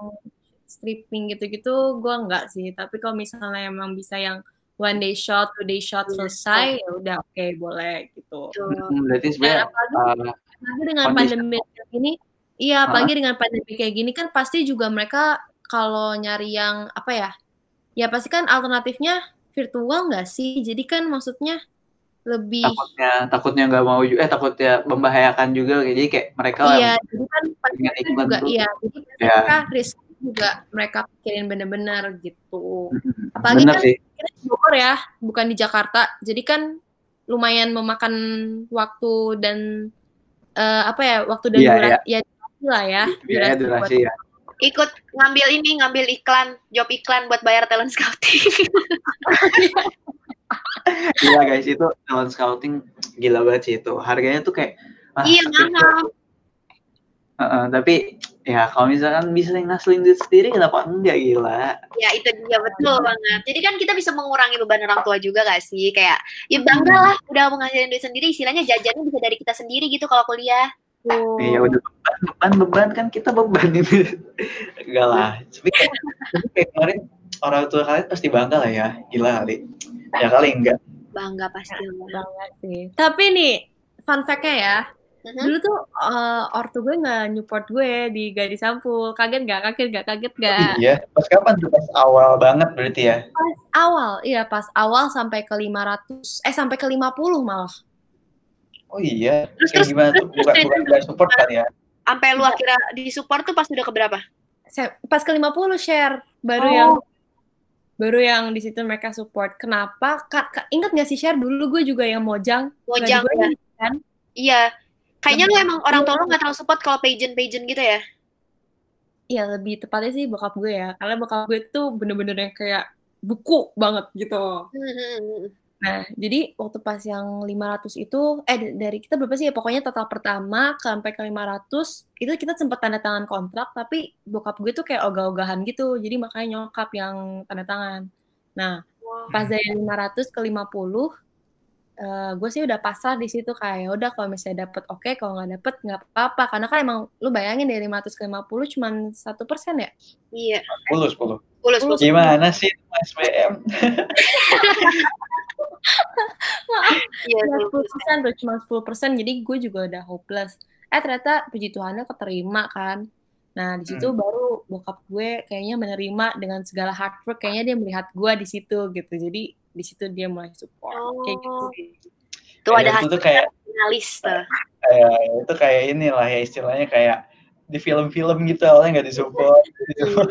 stripping gitu-gitu gue enggak sih tapi kalau misalnya emang bisa yang one day shot two day shot Iya. selesai ya udah oke boleh gitu. Hmm, berarti sebenarnya apalagi, uh, apalagi dengan pandemi gini iya apalagi dengan pandemi kayak gini kan pasti juga mereka kalau nyari yang apa ya ya pasti kan alternatifnya virtual nggak sih? Jadi kan maksudnya lebih takutnya takutnya nggak mau juga eh takutnya membahayakan juga jadi kayak mereka Iya, jadi kan pasti juga iya, jadi Ya. mereka risk juga mereka pikirin bener-bener gitu. Apalagi bener kan sih. kita di Bogor ya, bukan di Jakarta. Jadi kan lumayan memakan waktu dan eh, apa ya, waktu dan Iya, durasi ya durasi lah ya. biaya durasi durasi buat- ya Ikut ngambil ini, ngambil iklan, job iklan buat bayar talent scouting. gila guys itu talent scouting gila banget sih itu. Harganya tuh kayak ah, iya mahal. Uh, uh, tapi ya kalau misalkan bisa ngasilin duit sendiri kenapa enggak gila? Ya itu dia betul banget. Jadi kan kita bisa mengurangi beban orang tua juga gak sih? Kayak ya bangga lah udah menghasilin duit sendiri istilahnya jajannya bisa dari kita sendiri gitu kalau kuliah oh. iya udah beban beban beban kan kita beban ini enggak lah tapi kayak, kayak kemarin orang tua kalian pasti bangga lah ya gila kali ya kali enggak bangga pasti bangga sih tapi nih fun fact-nya ya Uh-huh. Dulu tuh uh, ortu gue nggak nyupport gue di gadis sampul. Kaget nggak? Kaget nggak? Kaget nggak? Oh, iya. Pas kapan tuh? Pas awal banget berarti ya? Pas awal, iya pas awal sampai ke 500, eh sampai ke 50 malah. Oh iya. Terus, terus gimana tuh? Bukan, bukan gak support kan ya? Sampai lu akhirnya di support tuh pas udah ke berapa? Pas ke 50 share. Baru oh. yang baru yang di situ mereka support. Kenapa? Kak, kak inget gak sih share dulu gue juga yang mojang. Mojang ya. kan? Iya, Kayaknya lu emang orang tua lu gak terlalu support kalau pageant-pageant gitu ya? Iya, lebih tepatnya sih bokap gue ya. Karena bokap gue tuh bener-bener yang kayak buku banget gitu. Hmm. Nah, jadi waktu pas yang 500 itu eh dari kita berapa sih ya? Pokoknya total pertama sampai ke 500 itu kita sempat tanda tangan kontrak tapi bokap gue tuh kayak ogah-ogahan gitu. Jadi makanya nyokap yang tanda tangan. Nah, wow. pas dari 500 ke 50 uh, eh, gue sih udah pasar di situ kayak ya udah kalau misalnya dapet oke. Okay, kalau nggak dapet nggak apa-apa. Karena kan emang lu bayangin dari 500 ke 50 cuma satu persen ya? Iya. 10 10 Ulus, ulus. Gimana sih Mas BM? Maaf, ya, persen cuma 10 persen, jadi gue juga udah hopeless. Eh ternyata puji Tuhannya keterima kan. Nah di situ hmm. baru bokap gue kayaknya menerima dengan segala hard work, kayaknya dia melihat gue di situ gitu. Jadi di situ dia mulai support oh. kayak gitu. Oh. Itu ya, ada hasil kayak finalis. Kayak itu kayak inilah ya istilahnya kayak di film-film gitu awalnya nggak disupport gitu.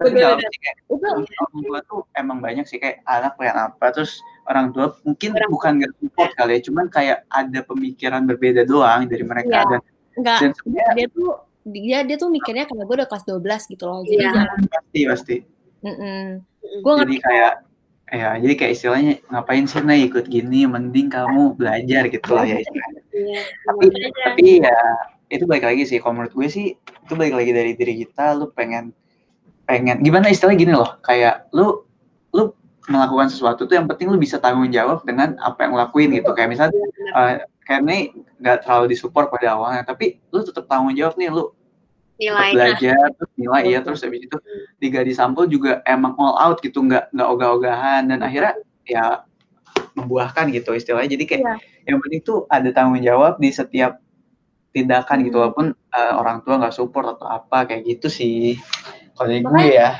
Tapi kalau kayak orang tua tuh emang banyak sih kayak anak pengen apa terus orang tua mungkin orang bukan nggak support kali ya, cuman kayak ada pemikiran berbeda doang dari mereka ya, dan enggak, dan dia tuh dia dia tuh mikirnya karena gue udah kelas 12 gitu loh. Jadi ya. pasti pasti. Mm -mm. Gue jadi kayak ya jadi kayak istilahnya ngapain sih nih ikut gini mending kamu belajar gitu lah ya istilahnya ya, tapi tapi ya itu baik lagi sih kalau menurut gue sih itu baik lagi dari diri kita lu pengen pengen gimana istilahnya gini loh kayak lu lu melakukan sesuatu tuh yang penting lu bisa tanggung jawab dengan apa yang lakuin gitu. Kayak misalnya uh, kayak ini nggak terlalu disupport pada awalnya tapi lu tetap tanggung jawab nih lu nilai belajar terus nilai ya terus habis itu di gadis sampul juga emang all out gitu nggak nggak ogah-ogahan dan akhirnya ya membuahkan gitu istilahnya. Jadi kayak yeah. yang penting tuh ada tanggung jawab di setiap tindakan gitu hmm. walaupun uh, orang tua nggak support atau apa kayak gitu sih. Kalau dari gue ya.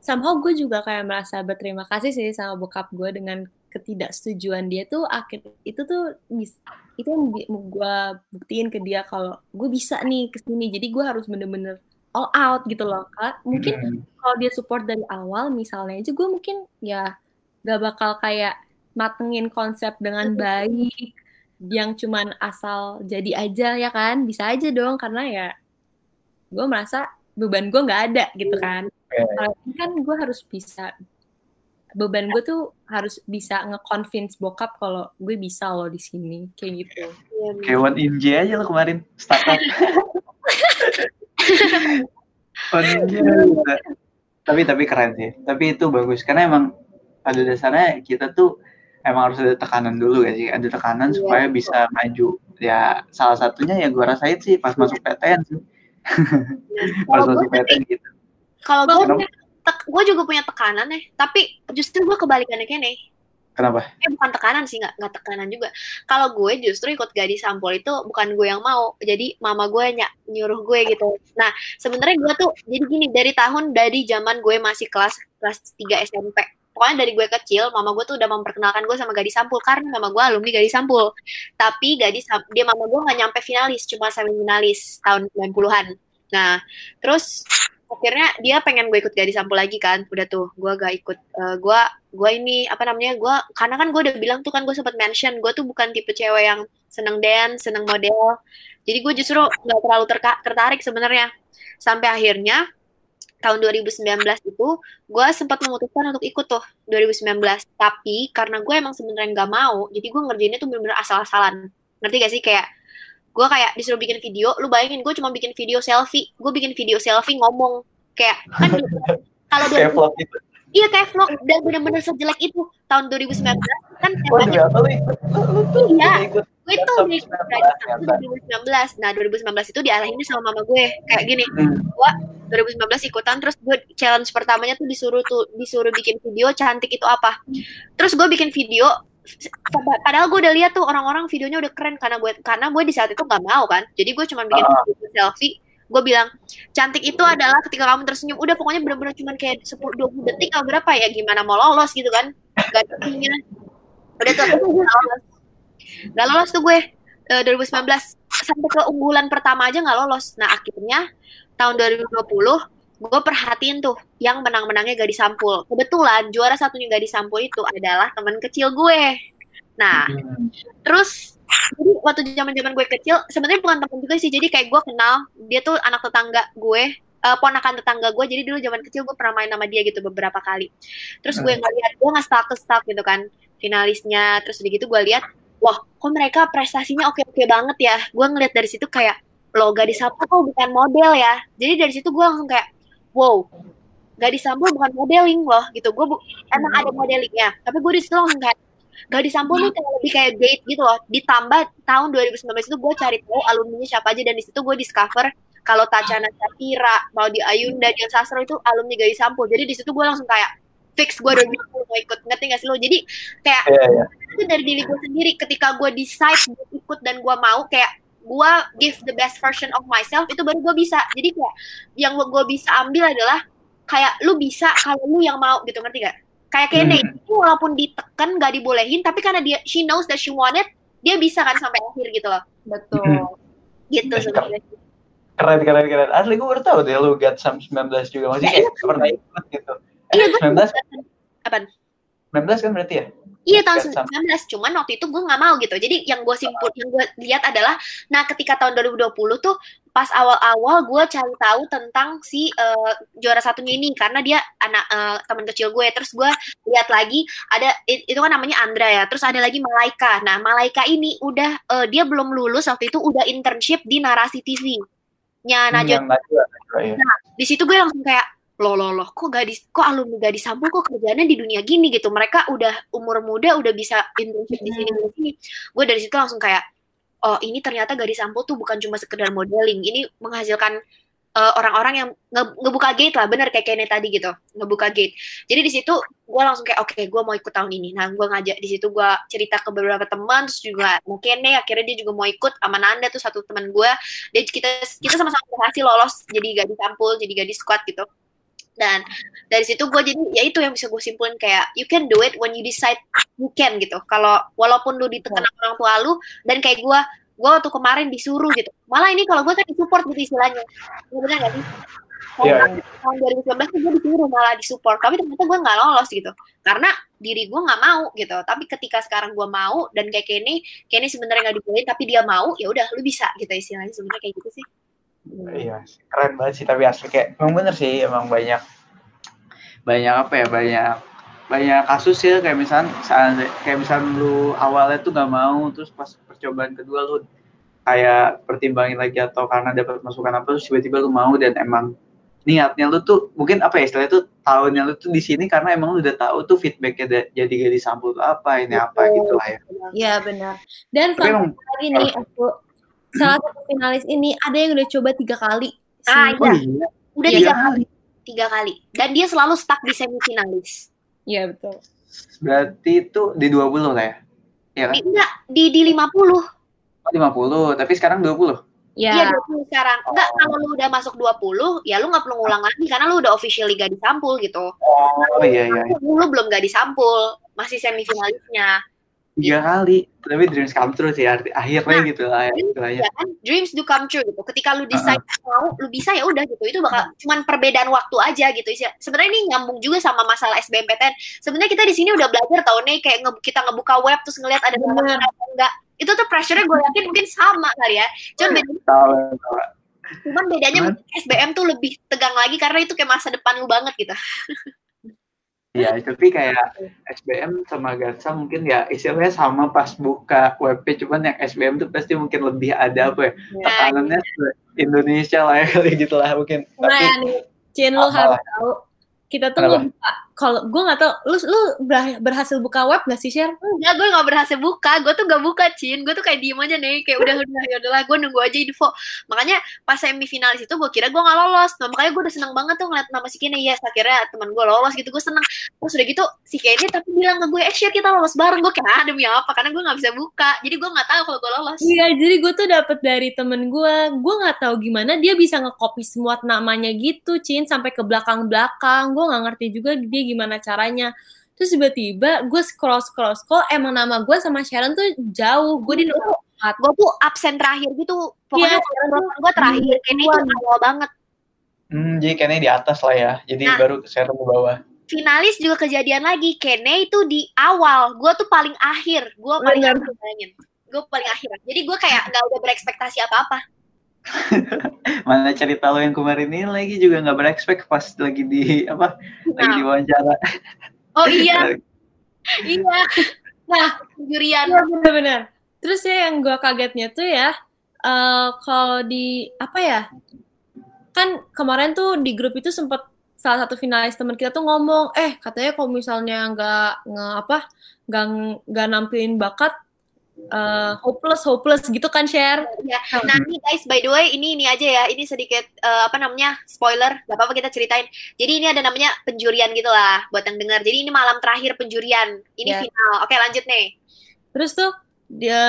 somehow gue juga kayak merasa berterima kasih sih sama bokap gue dengan ketidaksetujuan dia tuh akhir itu tuh bisa itu yang gue buktiin ke dia kalau gue bisa nih ke sini jadi gue harus bener-bener all out gitu loh kak. Mungkin hmm. kalau dia support dari awal misalnya aja gue mungkin ya gak bakal kayak matengin konsep dengan baik yang cuman asal jadi aja ya kan bisa aja dong karena ya gue merasa beban gue nggak ada gitu iya. kan kalau ini kan gue harus bisa beban gue tuh harus bisa nge-convince bokap kalau gue bisa loh di sini kayak gitu. Iya, kayak One in J aja lo kemarin startup. One tapi tapi keren sih. Tapi itu bagus karena emang pada dasarnya kita tuh emang harus ada tekanan dulu ya sih. Ada tekanan yeah. supaya bisa maju. Ya salah satunya ya gue rasain sih pas masuk PTN sih. pas masuk PTN gitu. Kalau gue gue juga punya tekanan ya tapi justru gue kebalikannya kene Kenapa? Eh bukan tekanan sih, nggak nggak tekanan juga. Kalau gue justru ikut gadis sampul itu bukan gue yang mau, jadi mama gue ny nyuruh gue gitu. Nah sebenarnya gue tuh jadi gini dari tahun dari zaman gue masih kelas kelas 3 SMP. Pokoknya dari gue kecil, mama gue tuh udah memperkenalkan gue sama gadis sampul karena mama gue alumni gadis sampul. Tapi gadis dia mama gue nggak nyampe finalis, cuma semifinalis tahun 90-an. Nah, terus akhirnya dia pengen gue ikut gadis sampul lagi kan udah tuh gue gak ikut uh, gue gue ini apa namanya gue karena kan gue udah bilang tuh kan gue sempat mention gue tuh bukan tipe cewek yang seneng dance seneng model jadi gue justru nggak terlalu tertarik sebenarnya sampai akhirnya tahun 2019 itu gue sempat memutuskan untuk ikut tuh 2019 tapi karena gue emang sebenarnya nggak mau jadi gue ngerjainnya tuh bener-bener asal-asalan. Ngerti gak sih? Kayak gue kayak disuruh bikin video lu bayangin gue cuma bikin video selfie. Gue bikin video selfie ngomong. Kayak kan kalau kayak vlog gitu. Iya kayak vlog. Dan bener-bener sejelek itu. Tahun 2019 kan temanya lu? Lu, lu tuh Iya. Gue di 19, 2019 nah 2019 itu diarahinnya sama mama gue. Kayak gini Hmm. 2019 ikutan terus gue challenge pertamanya tuh disuruh tuh disuruh bikin video cantik itu apa. Terus gue bikin video padahal gue udah lihat tuh orang-orang videonya udah keren karena gue karena gue di saat itu nggak mau kan. Jadi gue cuma bikin Ah. video selfie. Gue bilang cantik itu adalah ketika kamu tersenyum. Udah pokoknya bener-bener cuman kayak 10 20 detik atau berapa ya gimana mau lolos gitu kan. Gak ada udah tuh lolos gak lolos tuh gue eh, 2019 sampai ke unggulan pertama aja nggak lolos nah akhirnya tahun 2020 gue perhatiin tuh yang menang-menangnya Gadis Sampul. Kebetulan juara satunya Gadis Sampul itu adalah teman kecil gue. Nah, Hmm. terus jadi waktu zaman-zaman gue kecil sebenarnya bukan temen juga sih. Jadi kayak gue kenal dia tuh anak tetangga gue, eh, ponakan tetangga gue. Jadi dulu zaman kecil gue pernah main sama dia gitu beberapa kali. Terus gue Hmm. ngeliat gue nggak stuck stuck gitu kan finalisnya. Terus udah gitu gue lihat, wah kok mereka prestasinya oke-oke banget ya. Gue ngeliat dari situ kayak lo gadis Sampul kok bukan model ya. Jadi dari situ gue langsung kayak wow gadis Sampul bukan modeling loh gitu. Gue bu- emang ada modelingnya, tapi gue di situ langsung kayak gadis Sampul tuh kayak lebih kayak date gitu loh. Ditambah tahun 2019 itu gue cari tahu alumninya siapa aja dan di situ gue discover kalau Tachana Sapira, mau di Ayunda, Dian Sastro itu alumni gadis Sampul. Jadi di situ gue langsung kayak fix gue udah mau ikut ngerti gak sih lo jadi kayak Iya, iya. Itu dari diri gue sendiri ketika gue decide buat ikut dan gue mau kayak gue give the best version of myself itu baru gue bisa jadi kayak yang gue bisa ambil adalah kayak lu bisa kalau lu yang mau gitu ngerti gak kayak Kene Hmm. itu walaupun ditekan gak dibolehin tapi karena dia she knows that she wanted dia bisa kan sampai akhir gitu loh Betul. gitu Iya, sebenarnya Keren, keren, keren. Asli gue baru tahu deh lu get some 19 juga. Maksudnya kayak pernah ikut gitu. iya gue 19, Apaan? 19 kan berarti ya? Iya tahun 19, cuman waktu itu gue nggak mau gitu. Jadi yang gue simpul, yang gue lihat adalah, nah ketika tahun 2020 tuh pas awal-awal gue cari tahu tentang si eh, juara satunya ini karena dia anak eh, teman kecil gue. Terus gue lihat lagi ada itu kan namanya Andra ya. Terus ada lagi Malaika. Nah Malaika ini udah eh, dia belum lulus waktu itu udah internship di Narasi TV. Nya Hmm, Najwa iya. di situ gue langsung kayak loh loh loh kok gadis kok alumni gadis sampul kok kerjanya di dunia gini gitu? Mereka udah umur muda udah bisa internship di sini di sini. Gue dari situ langsung kayak oh ini ternyata gadis sampul tuh bukan cuma sekedar modeling. Ini menghasilkan eh, orang-orang yang nge- ngebuka gate lah. Bener kayak Kene tadi gitu ngebuka gate. Jadi di situ gue langsung kayak oke gue mau ikut tahun ini. Nah gue ngajak di situ gue cerita ke beberapa teman terus juga mau Kene akhirnya dia juga mau ikut sama Nanda tuh satu teman gue dia kita kita sama-sama berhasil lolos jadi gadis sampul jadi gadis squad gitu dan dari situ gue jadi ya itu yang bisa gue simpulin kayak you can do it when you decide you can gitu. Kalau walaupun lu ditekan sama orang tua lu dan kayak gue gue waktu kemarin disuruh gitu. Malah ini kalau gue kan disupport gitu istilahnya. Ya, bener gak sih. Tahun- tahun 2019 tuh gue disuruh malah disupport tapi ternyata gue nggak lolos gitu. Karena diri gue nggak mau gitu. Tapi ketika sekarang gue mau dan kayak Kenny Kenny sebenarnya nggak dibolehin tapi dia mau ya udah lu bisa gitu istilahnya sebenarnya kayak gitu sih Iya, keren banget sih. Tapi asli kayak, emang bener sih, emang banyak, banyak apa ya, banyak, banyak kasus ya kayak misalnya, kayak misalnya lu awalnya tuh gak mau, terus pas percobaan kedua lu kayak pertimbangin lagi atau karena dapat masukan apa, terus tiba-tiba lu mau dan emang niatnya lu tuh mungkin apa ya istilahnya tuh tahunnya lu tuh di sini karena emang lu udah tahu tuh feedbacknya da- jadi gadis sampul tuh apa ini apa gitu lah ya. Iya benar. Dan fact lagi nih, aku salah satu finalis ini ada yang udah coba tiga kali. Ah, oh iya, udah Iya. tiga kali tiga kali dan dia selalu stuck di semifinalis Iya betul. berarti itu di 20 lah ya. Iya kan? enggak di di 50 Oh, 50, tapi sekarang 20. Iya Iya. 20 sekarang. Enggak, kalau lu udah masuk 20, ya lu nggak perlu ngulang lagi karena lu udah officially gak disampul gitu. Oh iya iya. Lu belum gak disampul, masih semifinalisnya. Tiga kali tapi dreams come true sih arti akhirnya Nah, gitu lah ya kan? Dreams do come true gitu. Ketika lu decide mau, lu bisa ya udah gitu. Itu bakal cuman perbedaan waktu aja gitu. Sebenarnya ini nyambung juga sama masalah SBMPTN. Sebenarnya kita di sini udah belajar tahun nih kayak nge- kita ngebuka web terus ngelihat ada apa enggak. Itu tuh pressure-nya gue yakin mungkin sama kali ya. Cuman beda tahu tahu. Cuman bedanya Cuman- mungkin SBM tuh lebih tegang lagi karena itu kayak masa depan lu banget gitu. Iya, tapi kayak SBM sama Gatsa mungkin ya istilahnya sama pas buka WP, cuman yang SBM tuh pasti mungkin lebih ada apa ya, Nah, tekanannya se- Indonesia lah ya kali gitu lah mungkin. Tapi Nah, Cin, lu Apa? harus tahu. Kita tuh ngebuka, kalau gue nggak tahu, lu lu ber- berhasil buka web nggak sih, Share? Enggak, gue gak berhasil buka. Gue tuh gak buka, Cin. Gue tuh kayak diem aja nih. Kayak udah, udah, ya udahlah. Gue nunggu aja info. Makanya pas semifinalis itu gue kira gue gak lolos. Nah, makanya gue udah seneng banget tuh ngeliat nama si Kenny. Yes, akhirnya teman gue lolos gitu. Gue seneng. Terus udah gitu, si Kenny tapi bilang ke gue, eh share kita lolos bareng. Gue kayak, ah demi apa? Karena gue gak bisa buka. Jadi gue gak tahu kalau gue lolos. Iya, jadi gue tuh dapet dari temen gue. Gue nggak tahu gimana dia bisa nge-copy semua namanya gitu, Cin, sampai ke belakang-belakang. Gue nggak ngerti juga dia gimana caranya. Terus tiba-tiba gue scroll scroll scroll, emang nama gue sama Sharon tuh jauh. Gue di nomor empat. Gue tuh absen terakhir gitu. Pokoknya Iya, gue terakhir. Kenny itu awal banget. hmm, jadi kayaknya di atas lah ya. Jadi Nah. baru share ke bawah. Finalis juga kejadian lagi. Kenny itu di awal. Gue tuh paling akhir. Gue paling akhir bayangin. Gue paling akhir. Jadi gue kayak gak udah berekspektasi apa-apa. Mana cerita lo yang kemarin ini lagi juga nggak berekspek pas lagi di apa lagi di wawancara. Oh iya, iya. Nah, Jurian. Iya benar-benar. Terus ya yang gue kagetnya tuh ya, eh kalau di apa ya, kan kemarin tuh di grup itu sempet salah satu finalis teman kita tuh ngomong, eh katanya kalau misalnya nggak nge apa, nggak nggak nampilin bakat, eh hopeless hopeless gitu kan share. Ya. Nah, ini guys, by the way, ini ini aja ya. Ini sedikit eh, apa namanya? spoiler. Gak apa-apa kita ceritain. Jadi ini ada namanya penjurian gitu lah buat yang dengar. Jadi ini malam terakhir penjurian. Ini Ya. final. Oke, lanjut nih. Terus tuh dia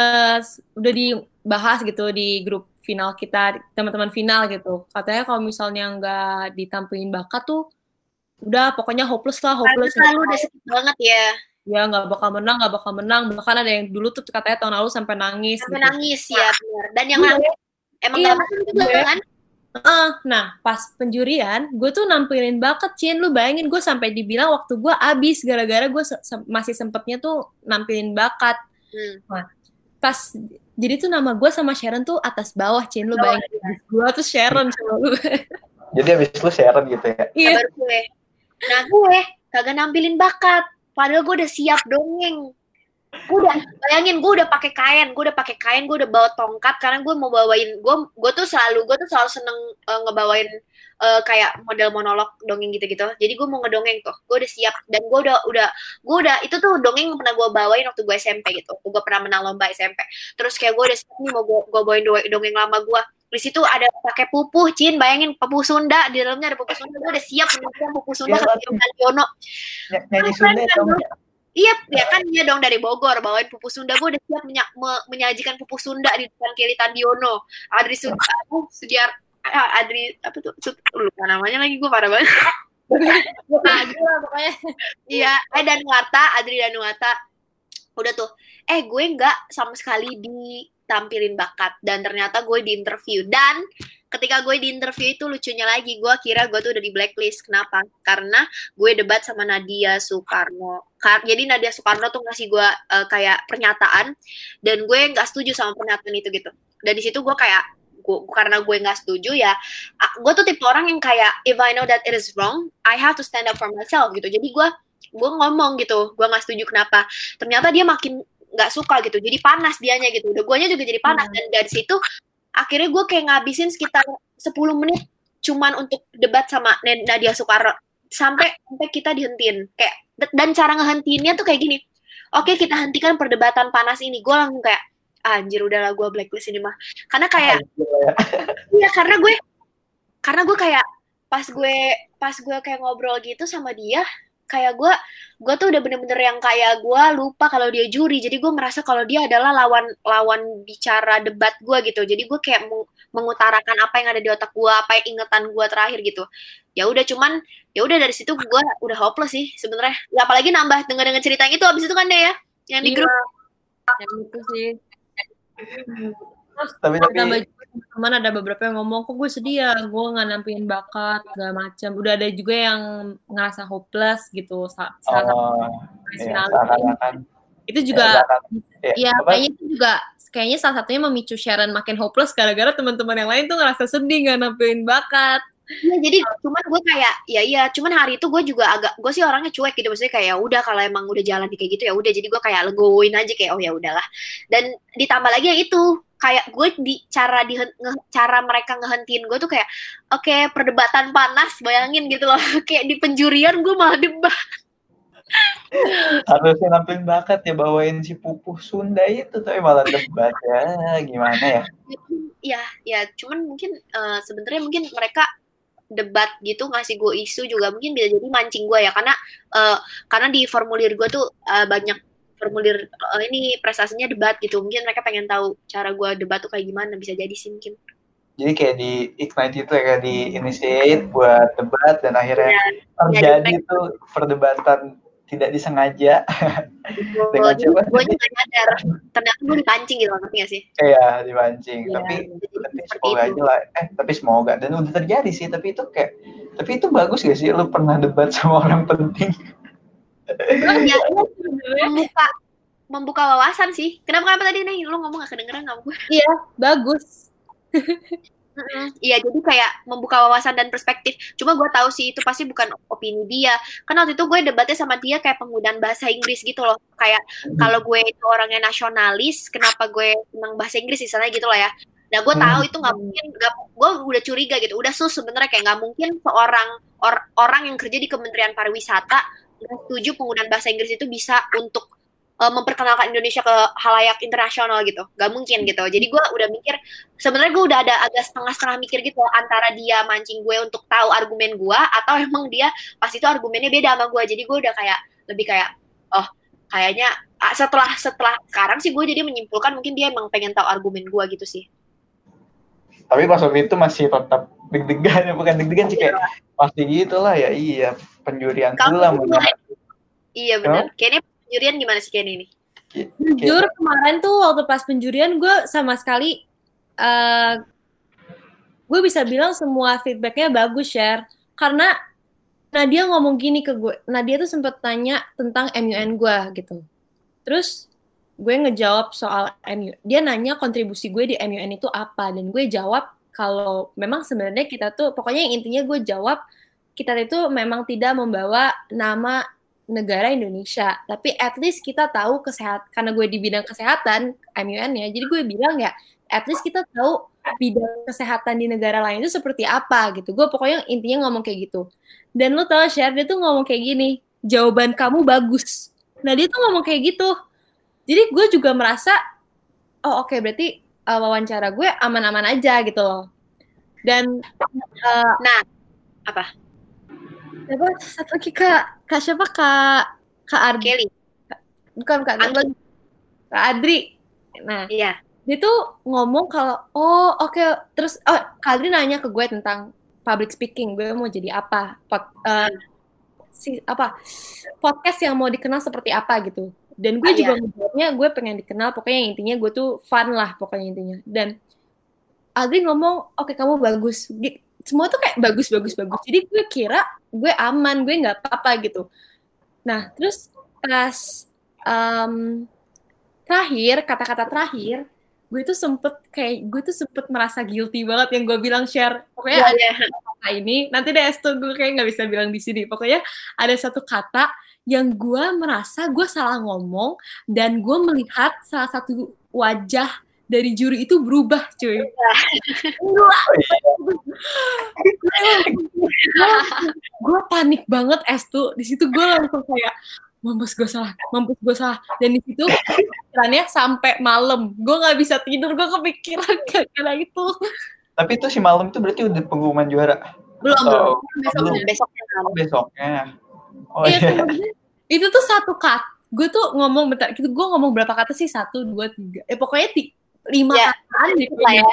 udah dibahas gitu di grup final kita, teman-teman final gitu. Katanya kalau misalnya nggak ditampilin bakat tuh, udah pokoknya hopeless lah, Karena hopeless. selalu udah sedih banget ya. Ya nggak bakal menang nggak bakal menang bahkan ada yang dulu tuh katanya tahun lalu sampai nangis Sampai gitu. nangis ya, benar. Dan yang Gue- nangis emang Iya, gak masuk juga gue- kan? Ah, nah pas penjurian gue tuh nampilin bakat Cin lu bayangin gue sampai dibilang waktu gue abis gara-gara gue se- se- masih sempetnya tuh nampilin bakat Hmm. pas jadi tuh nama gue sama Sharon tuh atas bawah Cin lu Oh, bayangin gue tuh Sharon sama lu Jadi habis lu share gitu ya. iya Nah, gue. Nah, gue kagak nampilin bakat. Padahal gue udah siap dongeng. Gue udah bayangin gue udah pakai kain, gue udah pakai kain, gue udah bawa tongkat karena gue mau bawain gue gue tuh selalu gue tuh selalu seneng eh, ngebawain eh, kayak model monolog dongeng gitu-gitu. Jadi gue mau ngedongeng tuh. Gue udah siap dan gue udah udah gue udah itu tuh dongeng pernah gue bawain waktu gue SMP gitu. Gue pernah menang lomba SMP. Terus kayak gue udah siap nih mau gue bawain do- dongeng lama gue. Di situ ada pakai pupuh, Cin. Bayangin pupuh Sunda di dalamnya ada pupuh Sunda. Gue udah siap menyanyikan pupuh Sunda Iya, ke Kim Yono. Ny- Nyanyi Sunda dong. Iya, ya kan dia dong dari Bogor bawain pupuh Sunda. Gue udah siap menya- me- menyajikan pupuh Sunda di depan Kelly Tandiono. Adri Sud aku Sudiar ah, Adri apa tuh? Sud, lupa namanya lagi gue parah banget. lah pokoknya Iya, eh Danuarta, Adri Danuarta. Udah tuh. Eh, gue nggak sama sekali ditampilin bakat. Dan ternyata gue di interview. Dan ketika gue di interview itu lucunya lagi gue kira gue tuh udah di blacklist. Kenapa? Karena gue debat sama Nadia Soekarno. Kar- jadi Nadia Soekarno tuh ngasih gue eh, kayak pernyataan. Dan gue nggak setuju sama pernyataan itu gitu. Dan di situ gue kayak gue karena gue nggak setuju ya gue tuh tipe orang yang kayak if I know that it is wrong I have to stand up for myself gitu. Jadi gue gue ngomong gitu. Gue nggak setuju kenapa. Ternyata dia makin nggak suka gitu. Jadi panas dianya gitu. Udah guanya juga jadi panas. Dan dari situ akhirnya gue kayak ngabisin sekitar 10 menit cuman untuk debat sama Nadia Soekarno. Sampai sampai kita dihentiin. Kayak dan cara ngehentiinnya tuh kayak gini. Oke kita hentikan perdebatan panas ini. Gue langsung kayak "Ah, anjir udahlah gue blacklist ini mah. Karena kayak Iya karena gue karena gue kayak pas gue pas gue kayak ngobrol gitu sama dia kayak gue gue tuh udah bener-bener yang kayak gue lupa kalau dia juri. Jadi gue merasa kalau dia adalah lawan lawan bicara debat gue gitu. Jadi gue kayak meng- mengutarakan apa yang ada di otak gue apa yang ingetan gue terakhir gitu. Ya udah cuman ya udah dari situ gue udah hopeless sih sebenarnya. Ya, apalagi nambah denger denger cerita itu abis itu kan deh ya yang di Iya. grup. Yang itu sih terus Tapi ada tapi juga teman ada beberapa yang ngomong kok gue sedih ya? Gue nggak nampilin bakat segala macam udah ada juga yang ngerasa hopeless gitu sa- saat oh, iya, itu juga Ya, ya kayaknya itu juga kayaknya salah satunya memicu Sharon makin hopeless gara-gara teman-teman yang lain tuh ngerasa sedih nggak nampilin bakat. Iya, jadi cuman gue kayak ya iya, cuman hari itu gue juga agak gue sih orangnya cuek gitu maksudnya kayak ya udah kalau emang udah jalan kayak gitu ya udah. Jadi gue kayak legowoin aja kayak oh ya udahlah. Dan ditambah lagi yang itu kayak gue di cara di cara mereka ngehentiin gue tuh kayak oke perdebatan panas bayangin gitu loh. Kayak di penjurian gue malah debat harusnya nampilin bakat ya bawain si pupuh Sunda itu tapi malah debat ya gimana ya? Ya ya cuman mungkin uh, sebenarnya mungkin mereka debat gitu ngasih gue isu juga mungkin bisa jadi mancing gue ya. Karena uh, karena di formulir gue tuh uh, banyak formulir uh, ini prestasinya debat gitu. Mungkin mereka pengen tahu cara gue debat tuh kayak gimana bisa jadi sih mungkin. Jadi kayak di Ignite itu ya kayak di initiate buat debat dan akhirnya ya, terjadi ya, tuh perdebatan tidak disengaja. Dengan coba gue juga nyadar. Ternyata gue dipancing gitu ngerti gak sih? Iya dipancing. Ya, tapi tapi semoga aja lah. Eh tapi semoga. Dan udah terjadi sih tapi itu kayak tapi itu bagus gak sih lu pernah debat sama orang penting ya, membuka membuka wawasan sih kenapa kenapa tadi nih lu ngomong gak kedengeran kamu gue iya bagus Iya, jadi kayak membuka wawasan dan perspektif. Cuma gue tahu sih itu pasti bukan opini dia. Kan waktu itu gue debatnya sama dia kayak penggunaan bahasa Inggris gitu loh. Kayak kalau gue itu orangnya nasionalis, kenapa gue senang bahasa Inggris misalnya gitu loh ya. Nah, gue tahu itu nggak mungkin. Gak, gue udah curiga gitu. Udah sus sebenarnya kayak nggak mungkin seorang or, orang yang kerja di Kementerian Pariwisata setuju penggunaan bahasa Inggris itu bisa untuk uh, memperkenalkan Indonesia ke halayak internasional gitu. Gak mungkin gitu. Jadi gue udah mikir sebenarnya gue udah ada agak setengah-setengah mikir gitu antara dia mancing gue untuk tahu argumen gue atau emang dia pas itu argumennya beda sama gue jadi gue udah kayak lebih kayak oh kayaknya setelah setelah sekarang sih gue jadi menyimpulkan mungkin dia emang pengen tahu argumen gue gitu sih. Tapi pas waktu itu masih tetap deg-degan ya bukan deg-degan sih kayak pasti gitu lah ya iya penjurian pula iya benar. Oh? kayaknya penjurian gimana sih Kenny ini? Jujur kemarin tuh waktu pas penjurian gue sama sekali uh, gue bisa bilang semua feedbacknya bagus share karena Nadia ngomong gini ke gue Nadia tuh sempet tanya tentang MUN gue gitu. Terus gue ngejawab soal MUN dia nanya kontribusi gue di MUN itu apa? Dan gue jawab kalau memang sebenarnya kita tuh pokoknya yang intinya gue jawab kita itu memang tidak membawa nama negara Indonesia. Tapi at least kita tahu kesehatan karena gue di bidang kesehatan MUN ya. Jadi gue bilang ya, at least kita tahu bidang kesehatan di negara lain itu seperti apa gitu. Gue pokoknya intinya ngomong kayak gitu. Dan lo tau share dia tuh ngomong kayak gini, jawaban kamu bagus. Nah dia tuh ngomong kayak gitu. Jadi gue juga merasa, oh oke okay, berarti uh, wawancara gue aman-aman aja gitu loh. Dan uh, nah apa? Siapa? Satu lagi kak. Kak siapa? Kak kak Ardi Kelly. Bukan kak Adri. kak Adri. Nah iya. dia tuh ngomong kalau oh oke. Okay. terus oh kak Adri nanya ke gue tentang public speaking. Gue mau jadi apa? Pod, uh, si apa? Podcast yang mau dikenal seperti apa gitu. Dan gue ah, juga iya. gue pengen dikenal. Pokoknya intinya gue tuh fun lah pokoknya intinya. Dan Adri ngomong oke okay, kamu bagus semua tuh kayak bagus bagus bagus. Jadi gue kira gue aman gue nggak apa-apa gitu. Nah terus pas um, terakhir kata-kata terakhir gue tuh sempet kayak gue tuh sempet merasa guilty banget yang gue bilang share. Pokoknya yeah, ada yeah. kata ini nanti deh Esto gue kayak nggak bisa bilang di sini. Pokoknya ada satu kata yang gue merasa gue salah ngomong dan gue melihat salah satu wajah dari juri itu berubah cuy. gue panik banget es tuh di situ gue langsung kayak mampus gue salah, mampus gue salah. Dan di situ pikirannya sampai malam. Gue nggak bisa tidur, gue kepikiran gara itu. Tapi itu si malam itu berarti udah pengumuman juara? Belum, belum. Besoknya. Besoknya. Oh, besoknya. Oh, iya. iya. Itu tuh satu kat. Gue tuh ngomong bentar, gitu gue ngomong berapa kata sih? Satu, dua, tiga. Eh pokoknya tiga lima ya, kata gitu ya.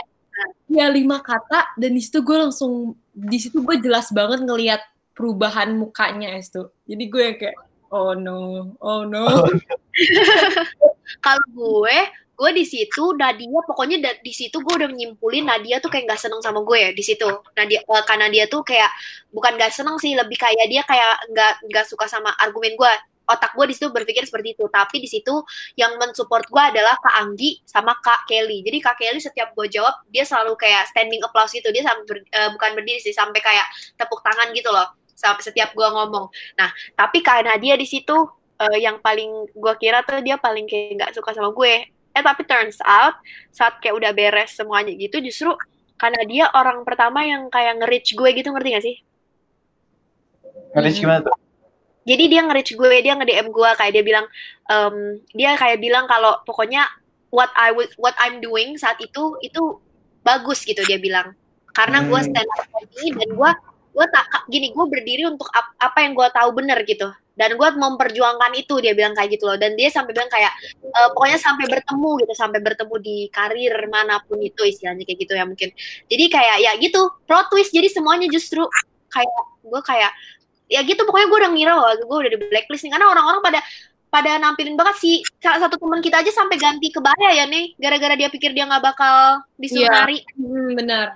ya lima kata dan di situ gue langsung di situ gue jelas banget ngelihat perubahan mukanya es tuh jadi gue yang kayak oh no oh no. Kalau gue gue di situ Nadia pokoknya di situ gue udah menyimpulin Nadia tuh kayak nggak seneng sama gue ya di situ. Nadia uh, karena dia tuh kayak bukan nggak seneng sih lebih kayak dia kayak nggak nggak suka sama argumen gue otak gue di situ berpikir seperti itu. Tapi di situ yang mensupport gue adalah kak Anggi sama kak Kelly. Jadi kak Kelly setiap gue jawab dia selalu kayak standing applause gitu. Dia sampai uh, bukan berdiri sih sampai kayak tepuk tangan gitu loh sampai setiap gue ngomong. Nah tapi kak Nadia di situ uh, yang paling gue kira tuh dia paling kayak nggak suka sama gue. Eh tapi turns out saat kayak udah beres semuanya gitu justru karena dia orang pertama yang kayak nge-reach gue gitu ngerti gak sih? Nge-reach gimana tuh jadi dia nge-reach gue dia nge-DM gue kayak dia bilang um, dia kayak bilang kalau pokoknya what I what I'm doing saat itu itu bagus gitu dia bilang. Karena gue hmm. stand up ini dan gue gue tak gini gue berdiri untuk ap, apa yang gue tahu bener gitu. Dan gue memperjuangkan itu dia bilang kayak gitu loh. Dan dia sampai bilang kayak e, pokoknya sampai bertemu gitu sampai bertemu di karir mana pun itu istilahnya kayak gitu ya mungkin. Jadi kayak ya gitu plot twist. Jadi semuanya justru kayak gue kayak ya gitu pokoknya gue udah ngira loh gue udah di blacklist nih. Karena orang-orang pada pada nampilin banget sih. Salah satu teman kita aja sampai ganti kebaya ya nih. Gara-gara dia pikir dia nggak bakal disuruh yeah. nari hmm, benar.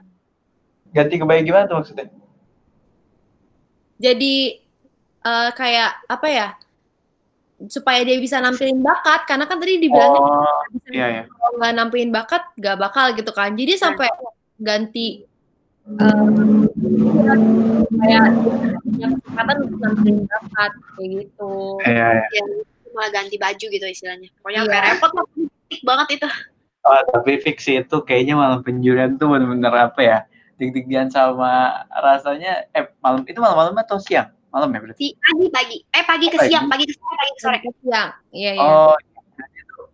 Ganti kebaya gimana tuh maksudnya? Jadi uh, kayak apa ya supaya dia bisa nampilin bakat. Karena kan tadi dibilang oh, iya, iya. kalau nggak nampilin bakat nggak bakal gitu kan. Jadi sampai ganti um, kayak yang kesempatan untuk nampilin bakat kayak gitu. Iya, iya. Ya, malah ganti baju gitu istilahnya. Pokoknya iya. repot lah banget itu. Oh, tapi fiksi itu kayaknya malam penjurian tuh benar-benar apa ya dig-digan sama rasanya eh malam itu malam-malam atau siang? Malam ya berarti? Pagi pagi. Eh pagi ke siang pagi ke sore pagi ke sore. Ke siang. Iya iya. Oh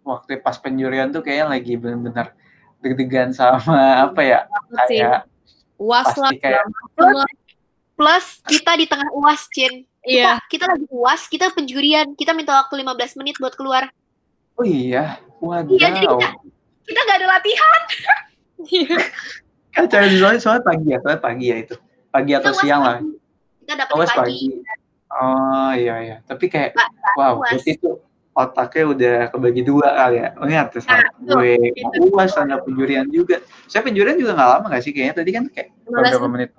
waktu pas penjurian tuh kayaknya lagi benar-benar deg-degan sama apa ya kayak uas lah kayak plus kita di tengah uas Cin. Iya. kita, kita lagi uas kita penjurian. Kita minta waktu 15 menit buat keluar. Oh iya? Waduh. Iya jadi kita kita nggak ada latihan. Kan cari soalnya soalnya pagi ya soalnya pagi ya itu. Pagi atau kita siang lah. kita dapat oh, pagi. pagi. Oh iya iya. Tapi kayak ba wow berarti itu otaknya udah kebagi dua kali ya. Oh, saat nah, gue puas ada penjurian juga. Saya penjurian juga nggak lama gak sih? Kayaknya tadi kan kayak beberapa menit?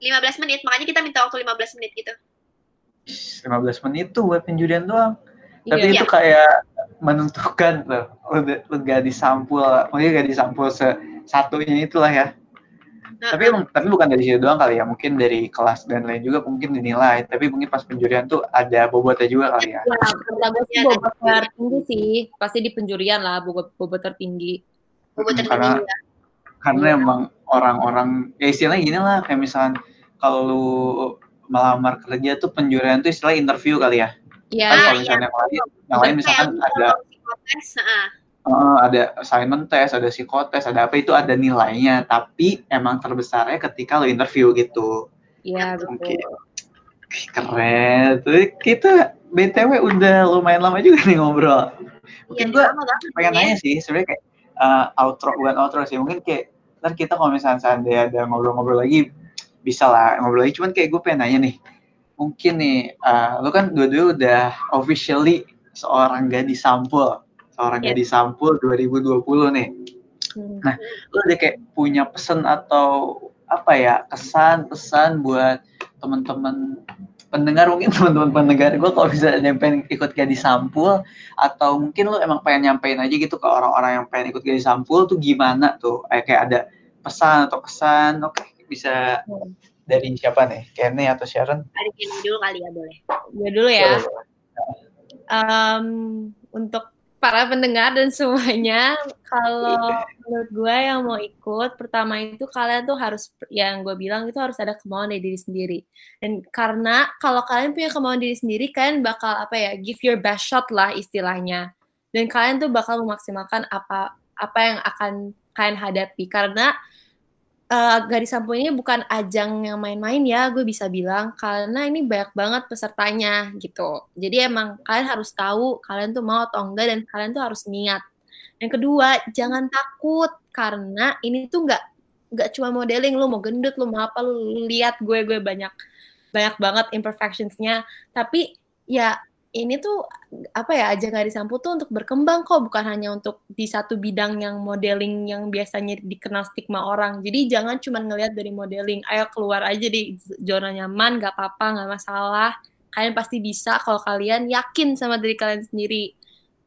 15 menit. Makanya kita minta waktu 15 menit gitu. 15 menit tuh buat penjurian doang. Tapi iya, itu iya. kayak menentukan tuh. Udah udah disampul. Mungkin gak disampul se satunya itulah ya tapi emang tapi bukan dari situ doang kali ya mungkin dari kelas dan lain juga mungkin dinilai tapi mungkin pas penjurian tuh ada bobotnya juga kali ya ya sih bobot tertinggi sih pasti di penjurian lah bobot bobot tertinggi bobot tertinggi karena ya. karena ya. emang orang-orang ya istilahnya gini lah kayak misalnya kalau lu melamar kerja tuh penjurian tuh istilah interview kali ya Iya. Kalau misalnya ya. yang lain, yang lain misalkan ada uh, ada assignment test, ada psikotes, ada apa itu ada nilainya, tapi emang terbesarnya ketika lo interview gitu. Iya betul. Okay. Keren. Tuh kita BTW udah lumayan lama juga nih ngobrol. Mungkin ya, gua pengen nanya sih sebenarnya kayak uh, outro bukan outro sih, mungkin kayak ntar kita kalau misalnya seandainya ada ngobrol-ngobrol lagi bisa lah ngobrol lagi cuman kayak gue pengen nanya nih mungkin nih uh, lu kan dua-dua udah officially seorang gadis sampul seorang yeah. gadis sampul 2020 nih. Hmm. Nah, lu udah kayak punya pesan atau apa ya kesan pesan buat teman-teman pendengar mungkin teman-teman pendengar gue kalau bisa nyampein ikut gadis sampul atau mungkin lu emang pengen nyampein aja gitu ke orang-orang yang pengen ikut gadis sampul tuh gimana tuh kayak kayak ada pesan atau kesan oke okay, bisa hmm. dari siapa nih Kenny atau Sharon? Dari Kenny dulu kali ya boleh. Gue dulu ya. Um, untuk para pendengar dan semuanya, kalau menurut gue yang mau ikut, pertama itu kalian tuh harus, yang gue bilang itu harus ada kemauan dari diri sendiri. Dan karena kalau kalian punya kemauan diri sendiri, kalian bakal apa ya, give your best shot lah istilahnya. Dan kalian tuh bakal memaksimalkan apa apa yang akan kalian hadapi. Karena uh, Gadis Sampul ini bukan ajang yang main-main ya, gue bisa bilang karena ini banyak banget pesertanya gitu. Jadi emang kalian harus tahu kalian tuh mau atau enggak dan kalian tuh harus niat. Yang kedua, jangan takut karena ini tuh nggak nggak cuma modeling lu mau gendut lu mau apa lu lihat gue gue banyak banyak banget imperfectionsnya tapi ya ini tuh apa ya aja nggak disampu tuh untuk berkembang kok bukan hanya untuk di satu bidang yang modeling yang biasanya dikenal stigma orang. Jadi jangan cuma ngelihat dari modeling ayo keluar aja di zona nyaman nggak apa-apa nggak masalah. Kalian pasti bisa kalau kalian yakin sama diri kalian sendiri.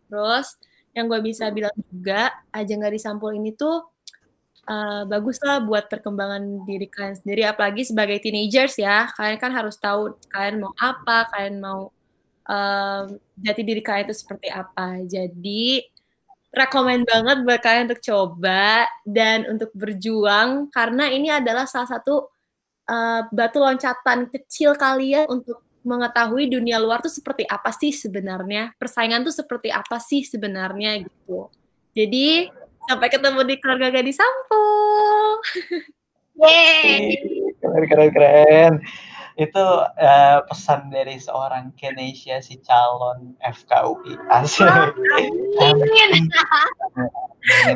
Terus yang gue bisa bilang juga ajang di sampul ini tuh uh, bagus lah buat perkembangan diri kalian sendiri apalagi sebagai teenagers ya. Kalian kan harus tahu kalian mau apa kalian mau um, jati diri kalian itu seperti apa. Jadi rekomend banget buat kalian untuk coba dan untuk berjuang karena ini adalah salah satu uh, batu loncatan kecil kalian untuk mengetahui dunia luar tuh seperti apa sih sebenarnya. Persaingan tuh seperti apa sih sebenarnya gitu. Jadi sampai ketemu di keluarga gadis sampul. Yeay. keren keren keren itu uh, pesan dari seorang Kenesia si calon FKUI asli amin.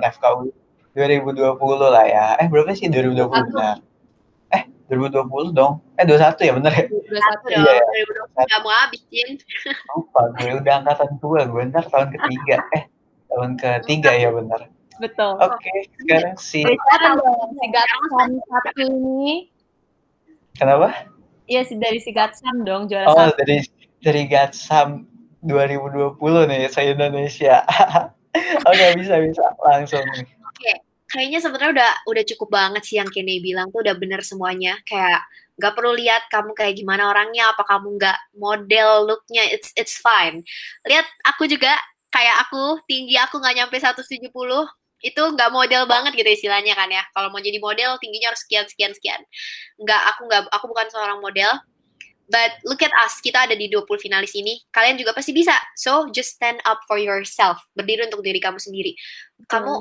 FKUI 2020 lah ya. Eh berapa sih 2020 benar eh 2020 dong. Eh 21 ya bener ya? 21 iya, ya 2020 nggak mau habisin lupa gue udah angkatan tua gue. Ntar tahun ketiga. Eh tahun ketiga ya bener betul. Oke okay, sekarang si sekarang si satu ini. Kenapa Iya sih dari si Gatsam dong juara oh, satu. dari dari Gatsam 2020 nih saya Indonesia. Oke okay, bisa bisa langsung nih. Oke, okay. kayaknya sebenarnya udah udah cukup banget sih yang Kenny bilang tuh udah bener semuanya. Kayak nggak perlu lihat kamu kayak gimana orangnya, apa kamu nggak model looknya, it's it's fine. Lihat aku juga kayak aku tinggi aku nggak nyampe 170 itu nggak model banget gitu istilahnya kan ya. Kalau mau jadi model tingginya harus sekian sekian sekian. Nggak aku nggak aku bukan seorang model. But look at us kita ada di 20 finalis ini. Kalian juga pasti bisa. So just stand up for yourself. Berdiri untuk diri kamu sendiri. Kamu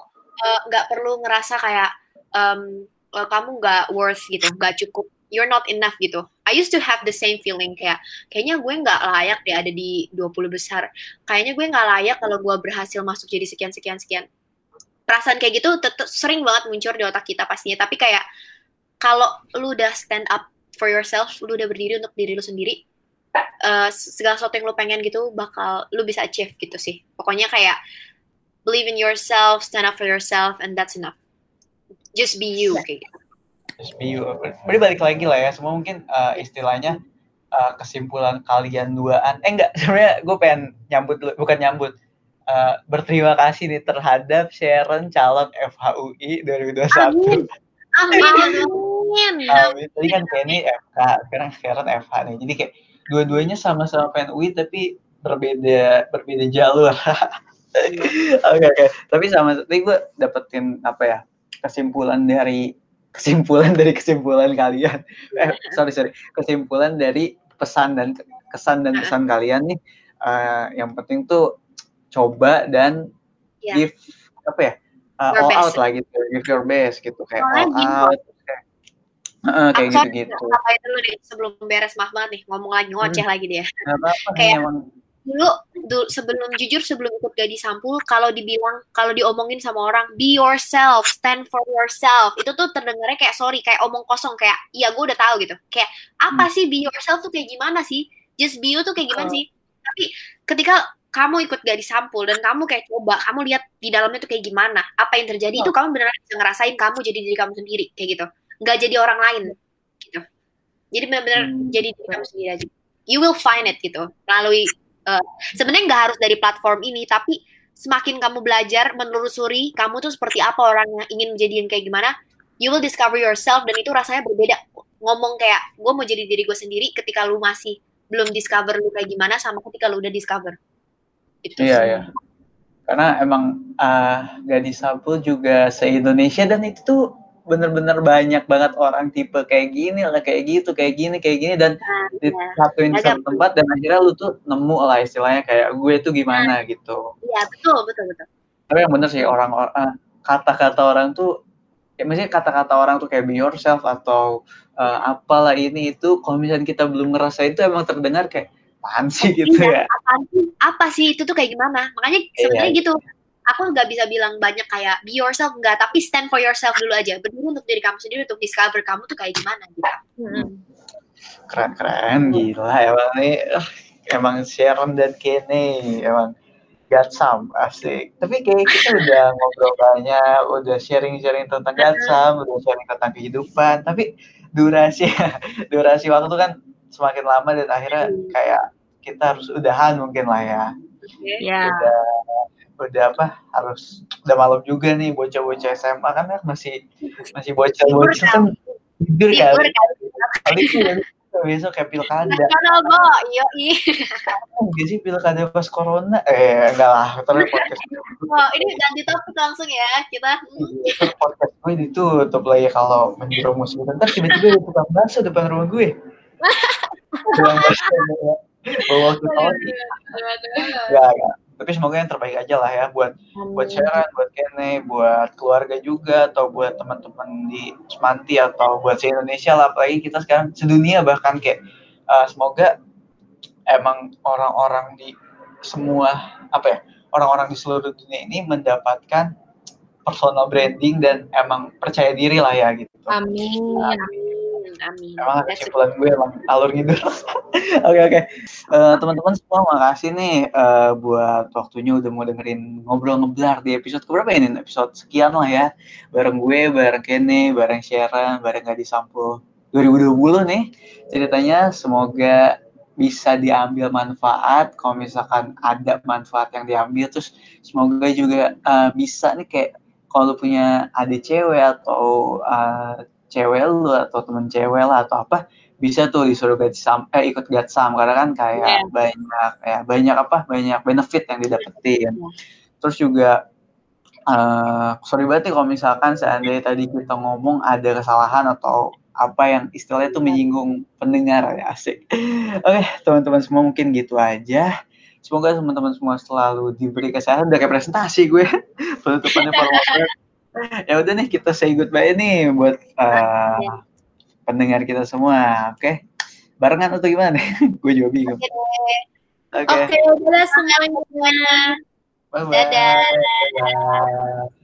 eh, nggak uh, perlu ngerasa kayak um, uh, kamu nggak worth gitu nggak cukup. You're not enough gitu. I used to have the same feeling kayak kayaknya gue nggak layak deh ada di 20 besar. Kayaknya gue nggak layak kalau gue berhasil masuk jadi sekian sekian sekian perasaan kayak gitu tetap sering banget muncul di otak kita pastinya. Tapi kayak kalau lu udah stand up for yourself lu udah berdiri untuk diri lu sendiri uh, segala sesuatu yang lu pengen gitu bakal lu bisa achieve gitu sih. Pokoknya kayak believe in yourself stand up for yourself and that's enough. Just be you kayak gitu. Just be you berarti balik lagi lah ya semua mungkin uh, istilahnya uh, kesimpulan kalian duaan. Eh enggak sebenarnya gue pengen nyambut bukan nyambut uh, berterima kasih nih terhadap Sharon calon FHUI 2021. Amin. Amin. Amin. Tadi kan Kenny FK, sekarang Sharon FH nih. Jadi kayak dua-duanya sama-sama pengen UI tapi berbeda berbeda jalur. Oke oke. Okay, okay. Tapi sama tadi gue dapetin apa ya kesimpulan dari kesimpulan dari kesimpulan kalian. Eh sorry sorry kesimpulan dari pesan dan kesan dan kesan kalian nih. Uh, yang penting tuh coba dan yeah. give apa ya uh, all best. out lah gitu give your best gitu kayak all out kayak, uh, kayak gitu gitu apa itu dulu deh sebelum beres maaf banget nih ngomong lagi ngoceh hmm. lagi deh kayak emang. dulu, dulu sebelum jujur sebelum ikut gadis sampul kalau dibilang kalau diomongin sama orang be yourself stand for yourself itu tuh terdengarnya kayak sorry kayak omong kosong kayak iya gue udah tahu gitu kayak apa hmm. sih be yourself tuh kayak gimana sih just be you tuh kayak gimana oh. sih tapi ketika kamu ikut gak disampul dan kamu kayak coba kamu lihat di dalamnya tuh kayak gimana apa yang terjadi oh. itu kamu beneran bisa ngerasain kamu jadi diri kamu sendiri kayak gitu. Nggak jadi orang lain gitu. Jadi benar-benar hmm. jadi diri kamu sendiri aja. You will find it gitu melalui uh, sebenarnya nggak harus dari platform ini tapi semakin kamu belajar menelusuri kamu tuh seperti apa orang yang ingin menjadi yang kayak gimana you will discover yourself dan itu rasanya berbeda. Ngomong kayak gue mau jadi diri gue sendiri ketika lu masih belum discover lu kayak gimana sama ketika lu udah discover itu iya, iya. Karena emang uh, gadis sampul juga se-Indonesia dan itu tuh bener-bener banyak banget orang tipe kayak gini lah kayak gitu kayak gini kayak gini dan nah, disatuin ya. satu tempat dan akhirnya lu tuh nemu lah istilahnya kayak gue tuh gimana nah, gitu iya betul betul betul tapi yang bener sih orang uh, kata-kata orang tuh ya maksudnya kata-kata orang tuh kayak be yourself atau uh, apalah ini itu kalau misalnya kita belum ngerasain itu emang terdengar kayak apaan sih gitu iya, ya? apaan sih? Apa sih? Itu tuh kayak gimana? Makanya iya. sebenarnya iya. gitu. Aku nggak bisa bilang banyak kayak be yourself. Enggak tapi stand for yourself dulu aja. Berdiri untuk diri kamu sendiri untuk discover kamu tuh kayak gimana gitu. Hmm. keren keren. Gila emang nih emang Sharon dan Kenny emang Gatsam asik. Tapi kayak kita udah ngobrol banyak udah sharing sharing tentang Gatsam udah sharing tentang kehidupan. Tapi durasi durasi waktu kan semakin lama dan akhirnya kayak kita harus udahan mungkin lah ya. Ya. Udah udah apa harus udah malam juga nih bocah-bocah SMA kan kan masih masih bocah-bocah kan tidur kan. Libur kan. Kali itu ya, besok kayak pilkada. Nasional, Bo. Iya, iya. Enggak sih pilkada pas corona? Eh enggak lah, terus podcast Wah, ini ganti topik langsung ya kita. Hmm. itu podcast gue ditutup lah ya kalau menjerumus gitu. Ntar tiba-tiba ada tukang bakso depan rumah gue. Bawa- waktu tahun. Tapi semoga yang terbaik aja lah ya buat buat Sharon, buat Kene, buat keluarga juga atau buat teman-teman di Semanti atau buat se Indonesia lah apalagi kita sekarang sedunia bahkan kayak uh, semoga emang orang-orang di semua apa ya orang-orang di seluruh dunia ini mendapatkan personal branding dan emang percaya diri lah ya gitu. Amin. Amin. Amin. Emang kesimpulan gue emang alur gitu. Oke oke. Eh, Teman-teman semua makasih nih eh, buat waktunya udah mau dengerin ngobrol ngeblar di episode keberapa ini? Episode sekian lah ya. Bareng gue, bareng Kenny, bareng Sharon, bareng Gadi Sampul 2020 nih. Ceritanya semoga bisa diambil manfaat. Kalau misalkan ada manfaat yang diambil, terus semoga juga eh, bisa nih kayak kalau punya adik cewek atau eh, cewek lu atau temen cewek lah atau apa bisa tuh disuruh gatsam eh ikut gatsam karena kan kayak Iya. banyak ya banyak apa banyak benefit yang didapetin. Terus juga eh sorry banget nih kalau misalkan seandainya tadi kita ngomong ada kesalahan atau apa yang istilahnya itu menyinggung pendengar ya asik. Oke teman-teman semua mungkin gitu aja. Semoga teman-teman semua selalu diberi kesehatan udah kayak presentasi gue. Penutupannya formal ya udah nih kita say goodbye nih buat uh, pendengar kita semua oke barengan atau gimana gue juga bingung Oke deh. oke Oke, udah semuanya. bye bye Dadah. Bye.